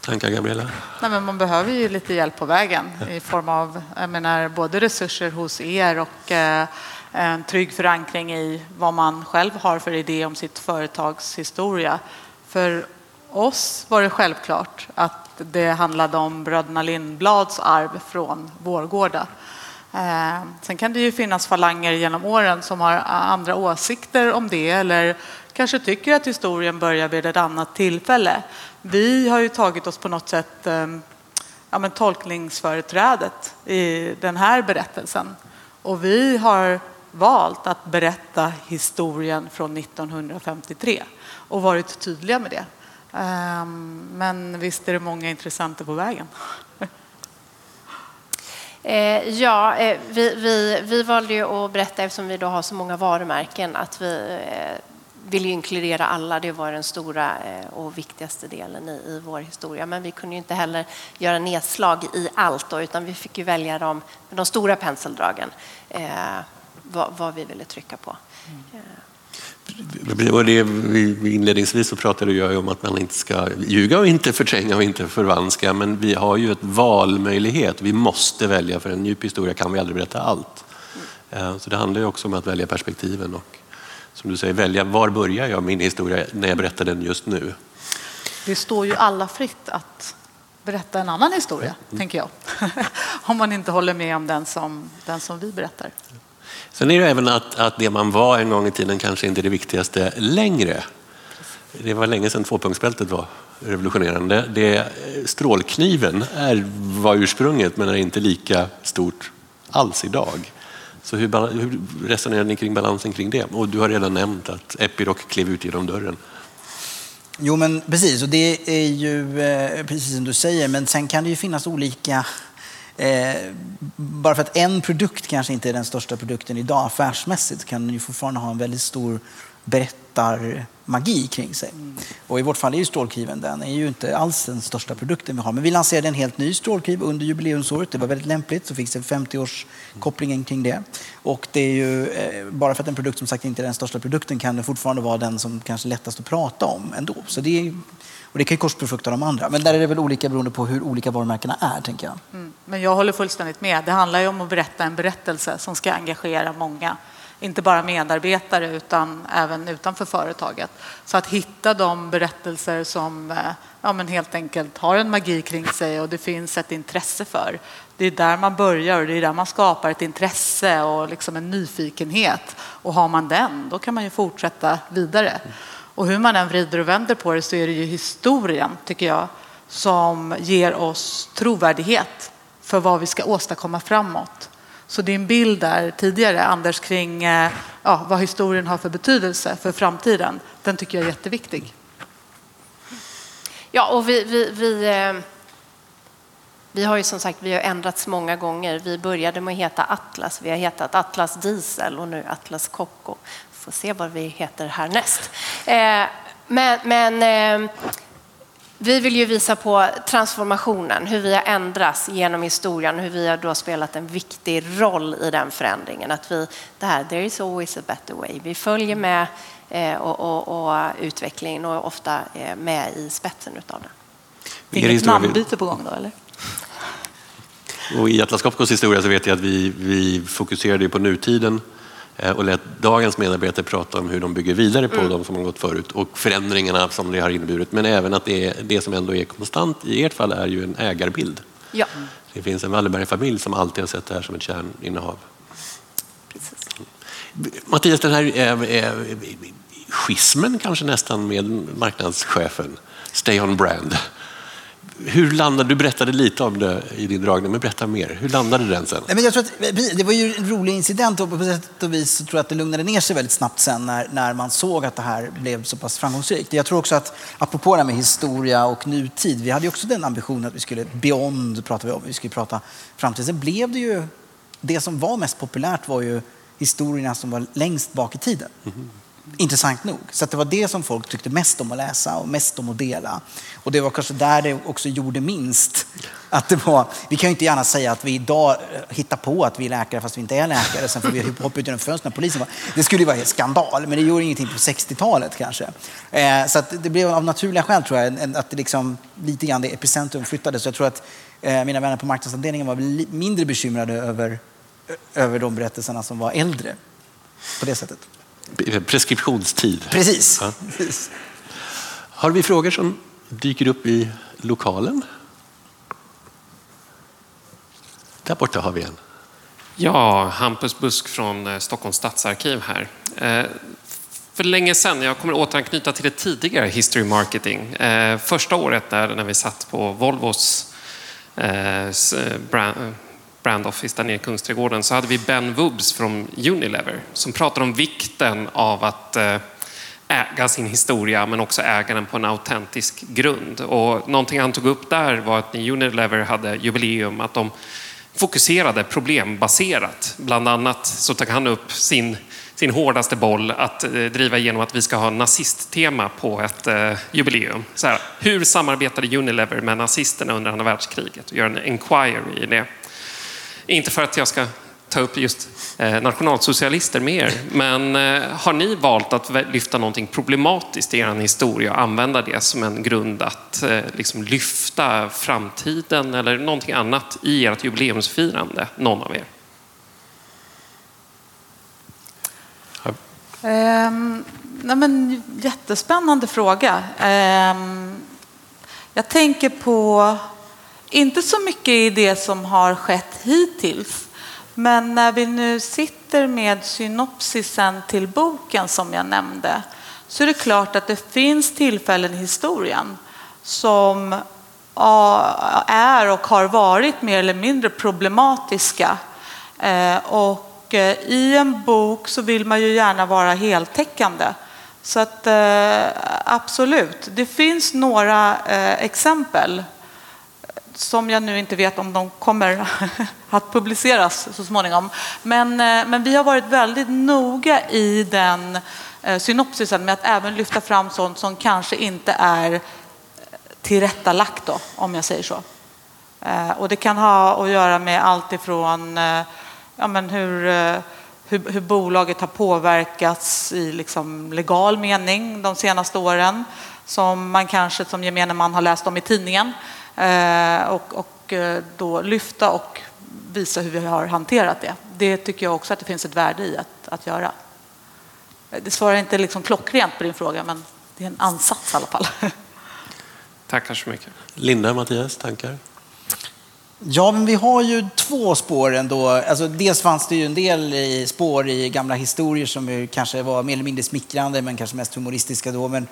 Tankar Gabriella? Nej, men man behöver ju lite hjälp på vägen i form av jag menar, både resurser hos er och eh, en trygg förankring i vad man själv har för idé om sitt företags historia. För oss var det självklart att det handlade om bröderna Lindblads arv från Vårgårda. Eh, sen kan det ju finnas falanger genom åren som har eh, andra åsikter om det eller kanske tycker att historien börjar vid ett annat tillfälle. Vi har ju tagit oss på något sätt ehm, ja, men tolkningsföreträdet i den här berättelsen. Och vi har valt att berätta historien från 1953 och varit tydliga med det. Ehm, men visst är det många intressenter på vägen. Eh, ja, eh, vi, vi, vi valde ju att berätta, eftersom vi då har så många varumärken, att vi eh, vill inkludera alla. Det var den stora och viktigaste delen i, i vår historia. Men vi kunde inte heller göra nedslag i allt, då, utan vi fick ju välja de, de stora penseldragen, eh, vad, vad vi ville trycka på. Eh, Och det, vi, inledningsvis så pratade jag om att man inte ska ljuga och inte förtränga och inte förvanska. Men vi har ju ett valmöjlighet. Vi måste välja för en djup historia kan vi aldrig berätta allt. Eh, Så det handlar ju också om att välja perspektiven och som du säger välja var börjar jag min historia när jag berättar den just nu. Det står ju alla fritt att berätta en annan historia, tänker jag. om man inte håller med om den som, den som vi berättar. Sen är det även att, att det man var en gång i tiden kanske inte är det viktigaste längre. Det var länge sedan tvåpunktsbältet var revolutionerande. Det, strålkniven är, var ursprunget men är inte lika stort alls idag. Så hur, hur resonerar ni kring balansen kring det? Och du har redan nämnt att Epiroc klev ut genom dörren. Jo, men precis. Och det är ju eh, precis som du säger. Men sen kan det ju finnas olika... Eh, bara för att en produkt kanske inte är den största produkten idag affärsmässigt kan den ju fortfarande ha en väldigt stor berättarmagi kring sig. Och i vårt fall är ju strålkniven den är ju inte alls den största produkten vi har. Men vi lanserade en helt ny strålkniv under jubileumsåret. Det var väldigt lämpligt. Så fick det 50-årskopplingen kring det. Och det är ju, eh, bara för att en produkt som sagt inte är den största produkten kan det fortfarande vara den som kanske är lättast att prata om ändå. Så det är, och det kan ju korsbefrukta de andra. Men där är det väl olika beroende på hur olika varumärkena är, tänker jag. Mm. Men jag håller fullständigt med. Det handlar ju om att berätta en berättelse som ska engagera många. Inte bara medarbetare utan även utanför företaget. Så att hitta de berättelser som eh, ja, men helt enkelt har en magi kring sig och det finns ett intresse för. Det är där man börjar och det är där man skapar ett intresse och liksom en nyfikenhet. Och har man den, då kan man ju fortsätta vidare. Och hur man än vrider och vänder på det så är det ju historien, tycker jag, som ger oss trovärdighet för vad vi ska åstadkomma framåt. Så din bild där tidigare, Anders, kring eh, ja, vad historien har för betydelse för framtiden, den tycker jag är jätteviktig. Ja, och vi, vi, vi, eh, vi har ju som sagt vi har ändrats många gånger. Vi började med att heta Atlas, vi har hetat Atlas Diesel och nu Atlas Copco. Får se vad vi heter härnäst. Eh, men, men vi vill ju visa på transformationen, hur vi har ändrats genom historien, hur vi har då spelat en viktig roll i den förändringen. Att vi, det här, there is always a better way. Vi följer med eh, och, och, och utvecklingen och är ofta eh, med i spetsen utav den. Det är historia- namnbyte på gång då, eller? Och I Atlas Copcos historia så vet jag att vi, vi fokuserade på nutiden och lät dagens medarbetare prata om hur de bygger vidare på de som har gått förut och förändringarna som det har inneburit. Men även att det, är- det som ändå är konstant i ert fall är ju en ägarbild. Ja, Det finns en Wallenberg-familj som alltid har sett det här som ett kärninnehav. precis. Mattias, den här eh, eh, schismen kanske nästan med marknadschefen, Stay on brand. Hur landade, du berättade lite om det i din dragning, men berätta mer. Hur landade den sen? Nej, men jag tror att, det var ju en rolig incident och på sätt och vis tror jag att det lugnade ner sig väldigt snabbt sen när, när man såg att det här blev så pass framgångsrikt. Jag tror också att, apropå det här med historia och nutid, vi hade ju också den ambitionen att vi skulle, beyond pratar vi om, vi skulle prata framtid. Sen blev det ju, det som var mest populärt var ju historierna som var längst bak i tiden. Intressant nog. Så att det var det som folk tyckte mest om att läsa och mest om att dela. Och det var kanske där det också gjorde minst. Att det var, vi kan ju inte gärna säga att vi idag eh, hittar på att vi är läkare fast vi inte är läkare. Sen får vi hoppa ut genom fönstret när polisen var. Det skulle ju vara helt skandal, men det gjorde ingenting på 60-talet kanske. Eh, så att det blev av naturliga skäl tror jag, att det liksom lite grann det epicentrum flyttades. Så jag tror att eh, mina vänner på marknadsavdelningen var mindre bekymrade över, över de berättelserna som var äldre. På det sättet. Preskriptionstid. Precis. Ja. Precis. Har vi frågor som dyker upp i lokalen? Där borta har vi en. Ja, Hampus Busk från eh, Stockholms stadsarkiv här. Eh, För länge sedan, jag kommer återanknyta till det tidigare History Marketing. Eh, Första året där, när vi satt på Volvos brand, office där nere i Kungsträdgården så hade vi Ben Wubbs från Unilever som pratade om vikten av att eh, äga sin historia men också äga den på en autentisk grund. Och någonting han tog upp där var att när Unilever hade jubileum att de fokuserade problembaserat. Bland annat så tog han upp sin, sin hårdaste boll att eh, driva igenom att vi ska ha nazisttema på ett eh, jubileum. Så här, hur samarbetade Unilever med nazisterna under andra världskriget? Och göra en inquiry i det. Inte för att jag ska ta upp just eh, nationalsocialister med er, men eh, har ni valt att lyfta någonting problematiskt i er historia och använda det som en grund att eh, liksom lyfta framtiden eller någonting annat i ert jubileumsfirande, någon av er? Ehm, nej men, jättespännande fråga. Ehm, jag tänker på, inte så mycket i det som har skett hittills, men när vi nu sitter med synopsisen till boken som jag nämnde, så är det klart att det finns tillfällen i historien som är och har varit mer eller mindre problematiska. Eh, och eh, i en bok så vill man ju gärna vara heltäckande. Så att eh, absolut, det finns några exempel som jag nu inte vet om de kommer att publiceras så småningom. Men, eh, men vi har varit väldigt noga i den eh, synopsisen med att även lyfta fram sånt som kanske inte är eh, tillrättalagt då, om jag säger så. Och det kan ha att göra med allt ifrån ja, men hur, hur, hur bolaget har påverkats i liksom legal mening de senaste åren som man kanske som gemene man har läst om i tidningen eh, och, och eh, då lyfta och visa hur vi har hanterat det. Det tycker jag också att det finns ett värde i att, att göra. Eh, Det svarar inte liksom klockrent på din fråga men det är en ansats i alla fall. Tackar så mycket. Linda, Mattias, tankar? Ja, men vi har ju två spår ändå. Alltså, dels fanns det ju en del i spår i gamla historier som ju kanske var mer eller mindre smickrande, men kanske mest humoristiska då. Men, eh,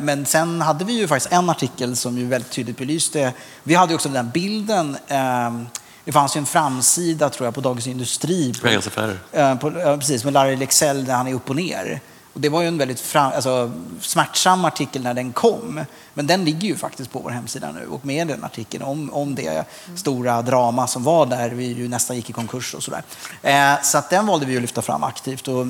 men sen hade vi ju faktiskt en artikel som ju väldigt tydligt belyste. Vi hade också den bilden. Eh, det fanns ju en framsida, tror jag, på Dagens Industri. På. Eh, på, ja, precis, med Larry Lexell där han är upp och ner. Och det var ju en väldigt fram, alltså, smärtsam artikel när den kom. Men den ligger ju faktiskt på vår hemsida nu och med den artikeln om, om det stora drama som var där vi ju nästan gick i konkurs och sådär. Eh, så att den valde vi att lyfta fram aktivt. Och,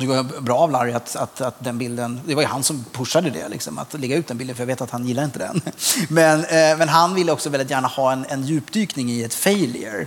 det var ju bra av Larry att, att, att den bilden, det var ju han som pushade det, liksom, att lägga ut den bilden, för jag vet att han gillar inte den. Men, eh, men han ville också väldigt gärna ha en, en djupdykning i ett failure.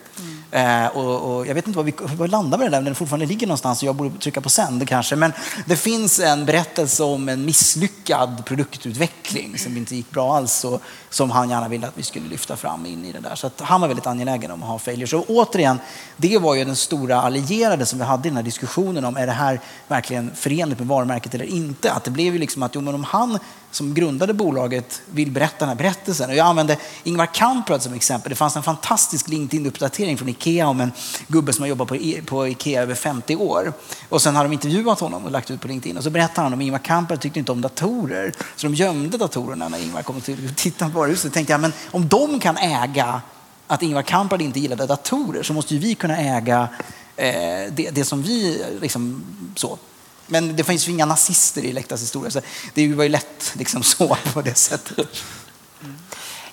Eh, och, och jag vet inte vad vi, vad landar med det där, men den fortfarande ligger någonstans och jag borde trycka på sänd kanske. Men det finns en berättelse om en misslyckad produktutveckling som inte gick bra alls och som han gärna ville att vi skulle lyfta fram in i det där. Så han var väldigt angelägen om att ha failures. Och återigen, det var ju den stora allierade som vi hade i den här diskussionen om är det här verkligen förenligt med varumärket eller inte. Att det blev ju liksom att jo, men om han som grundade bolaget vill berätta den här berättelsen. Och jag använde Ingvar Kamprad som exempel. Det fanns en fantastisk LinkedIn-uppdatering från Ikea om en gubbe som har jobbat på, I- på Ikea över 50 år. Och sen har de intervjuat honom och lagt ut på LinkedIn. Och så berättar han om Ingvar Kamprad tyckte inte om datorer. Så de gömde datorerna när Ingvar kom till tittade på varuhuset. Då tänkte jag, men om de kan äga att Ingvar Kamprad inte gillade datorer så måste ju vi kunna äga det, det som vi liksom så. Men det finns ju inga nazister i Elektas historia, så det var ju lätt liksom så på det sättet.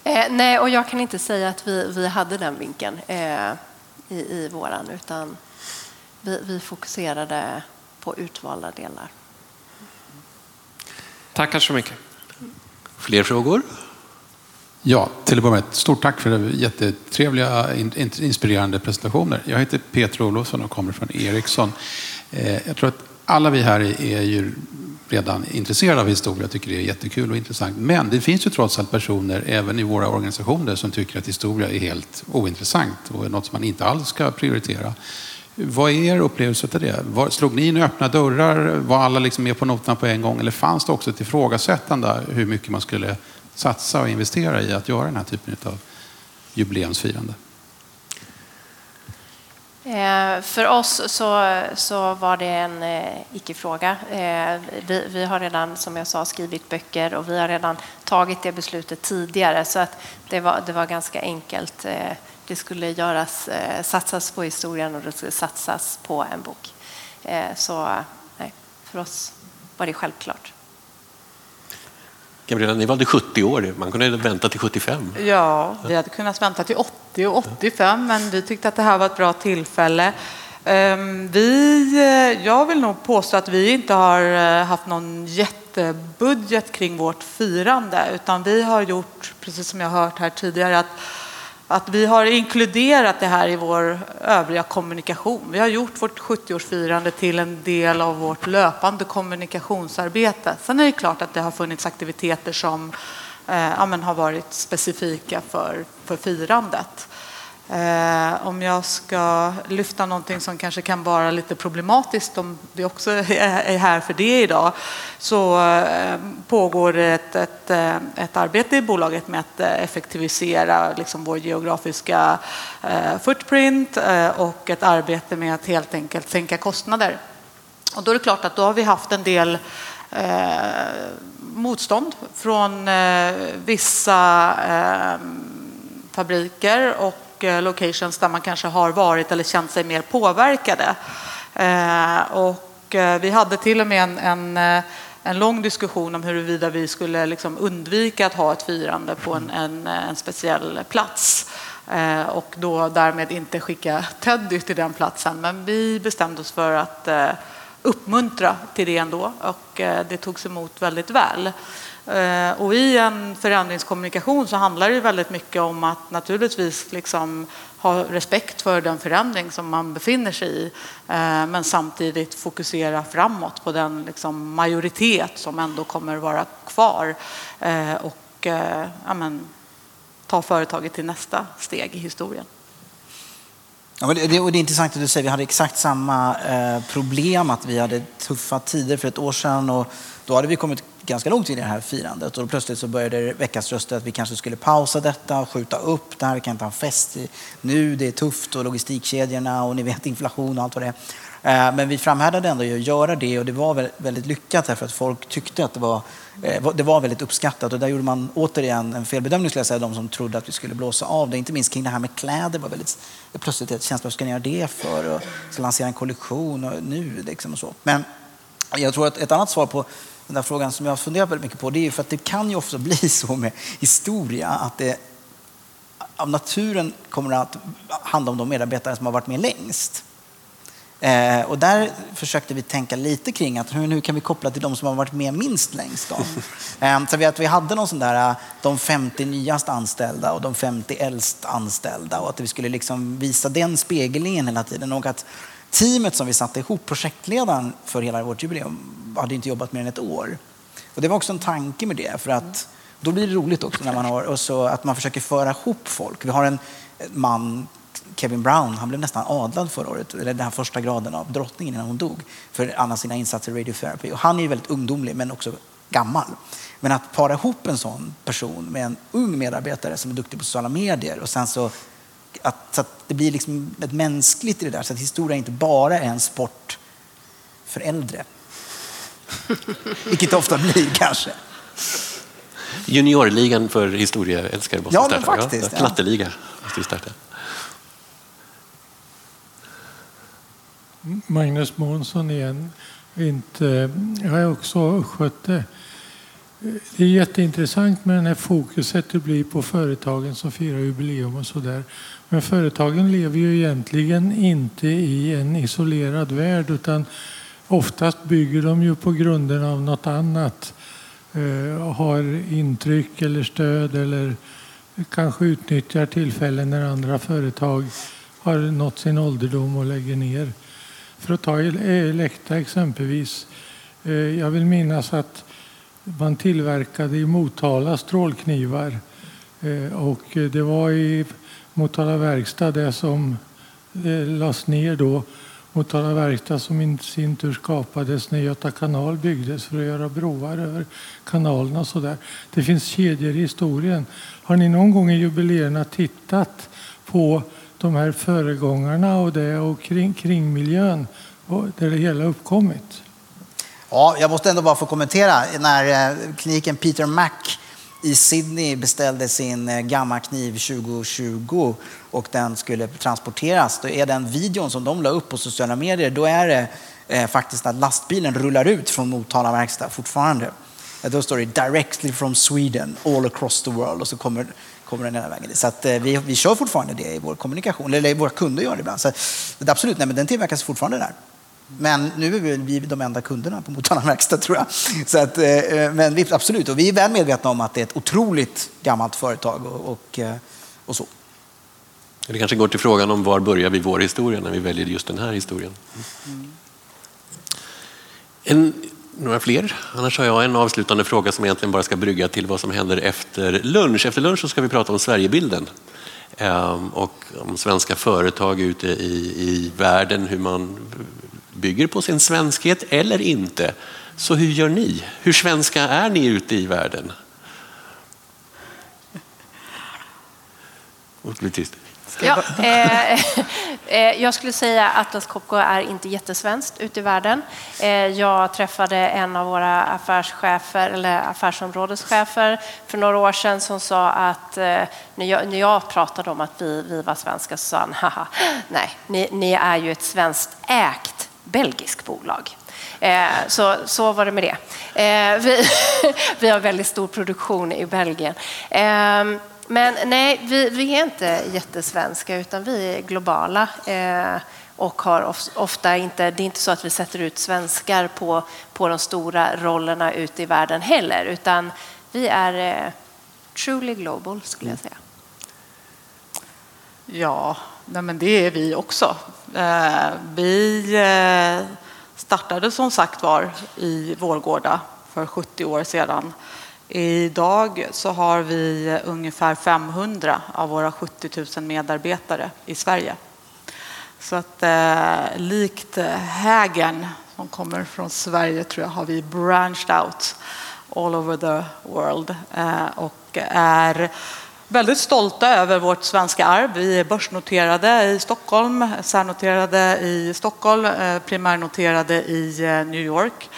Eh, nej, och jag kan inte säga att vi, vi hade den vinkeln eh, i, i våran, utan vi, vi fokuserade på utvalda delar. Tackar så mycket. Fler frågor? Ja, till att börja med, stort tack för jättetrevliga, inspirerande presentationer. Jag heter Peter Olofsson och kommer från Ericsson. Eh, jag tror att alla vi här är är ju redan intresserade av historia och tycker det är jättekul och intressant. Men det finns ju trots allt personer, även i våra organisationer, som tycker att historia är helt ointressant och något som man inte alls ska prioritera. Vad är er upplevelse av det? Var, slog ni in öppna dörrar? Var alla liksom med på noterna på en gång? Eller fanns det också ett ifrågasättande hur mycket man skulle satsa och investera i att göra den här typen av jubileumsfirande? Eh, för oss så, så var det en eh, icke-fråga. Eh, vi, vi har redan, som jag sa, skrivit böcker och vi har redan tagit det beslutet tidigare så att det var, det var ganska enkelt. Det skulle göras, satsas på historien och det skulle satsas på en bok. Så nej, för oss var det självklart. Gabriella, ni valde 70 år. Man kunde vänta till 75. Ja, vi hade kunnat vänta till 80 och 85, men vi tyckte att det här var ett bra tillfälle. Ehm, vi, eh, jag vill nog påstå att vi inte har eh, haft någon jättebudget kring vårt firande, utan vi har gjort, precis som jag har hört här tidigare, att att vi har inkluderat det här i vår övriga kommunikation. Vi har gjort vårt 70-årsfirande till en del av vårt löpande kommunikationsarbete. Sen är det klart att det har funnits aktiviteter som eh, ja, men har varit specifika för, för firandet. Eh, om jag ska lyfta någonting som kanske kan vara lite problematiskt, om vi också är här för det idag, så eh, pågår det ett, ett, eh, ett arbete i bolaget med att eh, effektivisera liksom vår geografiska eh, footprint eh, och ett arbete med att helt enkelt sänka kostnader. Och då är det klart att då har vi haft en del eh, motstånd från eh, vissa eh, fabriker och och locations där man kanske har varit eller känt sig mer påverkade. Eh, och eh, vi hade till och med en, en, en lång diskussion om huruvida vi skulle liksom undvika att ha ett firande på en, en, en speciell plats och då därmed inte skicka Teddy till den platsen. Men vi bestämde oss för att uppmuntra till det ändå och det togs emot väldigt väl. Eh, och i en förändringskommunikation så handlar det väldigt mycket om att naturligtvis liksom ha respekt för den förändring som man befinner sig i eh, men samtidigt fokusera framåt på den liksom majoritet som ändå kommer vara kvar eh, och ja, men, ta företaget till nästa steg i historien. Ja, men det, det, och det är intressant att du säger vi hade exakt samma problem, att vi hade tuffa tider för ett år sedan och då hade vi kommit ganska långt in i det här firandet och då plötsligt så började det väckas röster att vi kanske skulle pausa detta och skjuta upp det här, vi kan inte ha en fest i, nu, det är tufft och logistikkedjorna och ni vet inflation och allt vad det är. Eh, men vi framhärdade ändå i att göra det och det var väldigt lyckat därför att folk tyckte att det eh, var, det var väldigt uppskattat och där gjorde man återigen en felbedömning skulle jag säga, de som trodde att vi skulle blåsa av det. Inte minst kring det här med kläder var väldigt plötsligt ett känsla, vad ska ni göra det för? Och ska lansera en kollektion och nu liksom och så. Men jag tror att ett annat svar på den där frågan som jag har funderat väldigt mycket på det är ju för att det kan ju ofta bli så med historia att det av naturen kommer att handla om de medarbetare som har varit med längst. Eh, och där försökte vi tänka lite kring att hur, hur kan vi koppla till de som har varit med minst längst. Då? eh, så vi, att vi hade någon sån där, eh, de 50 nyast anställda och de 50 äldst anställda och att vi skulle liksom visa den spegelningen hela tiden. Och att teamet som vi satte ihop, projektledaren för hela vårt jubileum, hade inte jobbat mer än ett år. Och det var också en tanke med det, för att då blir det roligt också när man har, och så att man försöker föra ihop folk. Vi har en man, Kevin Brown, han blev nästan adlad förra året, eller den här första graden av drottningen innan hon dog, för alla sina insatser i radiotherapy. Och han är ju väldigt ungdomlig, men också gammal. Men att para ihop en sån person med en ung medarbetare som är duktig på sociala medier och sen så att, så att det blir liksom ett mänskligt i det där, så att historia inte bara är en sport för äldre. Vilket det ofta blir kanske. Juniorligan för historieälskare måste Ja, vi men starta. faktiskt, ja. Knatteliga måste vi starta. Magnus Månsson igen. Inte, jag har också skött det. Det är jätteintressant med det här fokuset det blir på företagen som firar jubileum och sådär. Men företagen lever ju egentligen inte i en isolerad värld utan oftast bygger de ju på grunden av något annat. Eh, har intryck eller stöd eller kanske utnyttjar tillfällen när andra företag har nått sin ålderdom och lägger ner. För att ta Elekta exempelvis. eh, Jag vill minnas att man tillverkade i Motala strålknivar. Eh, Och det var i Motala verkstad det som eh, lades ner då. Motala verkstad som i sin tur skapades när Göta kanal byggdes för att göra broar över kanalen och sådär. Det finns kedjor i historien. Har ni någon gång i jubileerna tittat på de här föregångarna och det och kring, kring miljön och där det hela uppkommit? Ja, jag måste ändå bara få kommentera. När eh, kliniken Peter Mac i Sydney beställde sin eh, gamla gammakniv 2020 och den skulle transporteras, då är den videon som de la upp på sociala medier, då är det eh, faktiskt att lastbilen rullar ut från Motala verkstad fortfarande. Då står det directly from Sweden, all across the world och så kommer, kommer den hela vägen dit. Så att, eh, vi, vi kör fortfarande det i vår kommunikation, eller våra kunder gör det ibland. Så, absolut, nej, men den tillverkas fortfarande där. Men nu är vi de enda kunderna på Motala verkstad tror jag. Så att, eh, men vi, absolut, och vi är väl medvetna om att det är ett otroligt gammalt företag och, och, eh, och så. Det kanske går till frågan om var börjar vi vår historia när vi väljer just den här historien. En, några fler? Annars har jag en avslutande fråga som egentligen bara ska brygga till vad som händer efter lunch. Efter lunch så ska vi prata om Sverigebilden ehm, och om svenska företag ute i, i världen, hur man bygger på sin svenskhet eller inte. Så hur gör ni? Hur svenska är ni ute i världen? Ja, eh, eh, jag skulle säga att Atlas Copco är inte jättesvenskt ute i världen. Eh, jag träffade en av våra affärschefer, eller affärsområdeschefer för några år sedan som sa att eh, när, jag, när jag pratade om att vi, vi var svenska så sa han, haha, nej, ni, ni är ju ett svenskt ägt belgisk bolag. Eh, så, så var det med det. Eh, vi, vi har väldigt stor produktion i Belgien. Eh, men nej, vi, vi är inte jättesvenska utan vi är globala. Eh, och har ofta inte, det är inte så att vi sätter ut svenskar på, på de stora rollerna ute i världen heller, utan vi är eh, truly global skulle jag säga. Ja, nej men det är vi också. Eh, vi eh, startade som sagt var i Vårgårda för 70 år sedan. Idag så har vi ungefär 500 av våra 70 000 medarbetare i Sverige. Så att eh, likt Hägern som kommer från Sverige tror jag har vi branched out all over the world eh, och är väldigt stolta över vårt svenska arv. Vi är börsnoterade i Stockholm, särnoterade i Stockholm, eh, primärnoterade i eh, New York.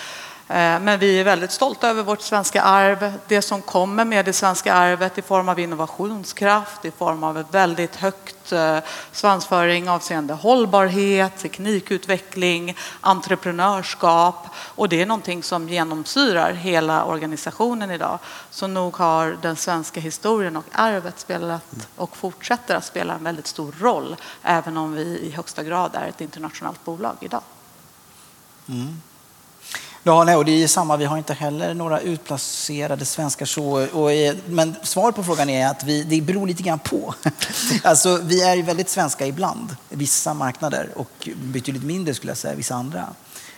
Eh, men vi är väldigt stolta över vårt svenska arv. Det som kommer med det svenska arvet i form av innovationskraft, i form av ett väldigt högt eh, svansföring avseende hållbarhet, teknikutveckling, entreprenörskap. Och det är någonting som genomsyrar hela organisationen idag. Så nog har den svenska historien och arvet spelat och fortsätter att spela en väldigt stor roll, även om vi i högsta grad är ett internationellt bolag idag. Mm. Ja, nej, och det är samma, vi har inte heller några utplacerade svenskar så. Och, eh, men svaret på frågan är att vi, det beror lite grann på. alltså, vi är ju väldigt svenska ibland, vissa marknader, och betydligt mindre skulle jag säga, vissa andra.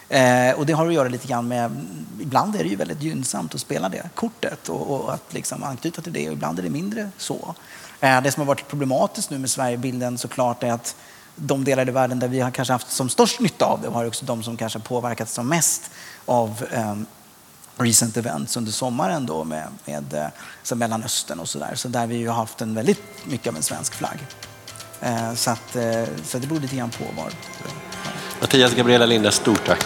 Eh, och det har att göra lite grann med, ibland är det ju väldigt gynnsamt att spela det kortet och, och att liksom anknyta till det, och ibland är det mindre så. Eh, det som har varit problematiskt nu med Sverigebilden såklart är att de delar i världen där vi har kanske haft som störst nytta av det har också de som kanske påverkats som mest av um, recent events under sommaren då med, med eh, så Mellanöstern och sådär. Så där vi ju haft en väldigt mycket av en svensk flagg. Eh, så, att, eh, så det beror lite grann på var. Mattias, Gabriella, Linda, stort tack.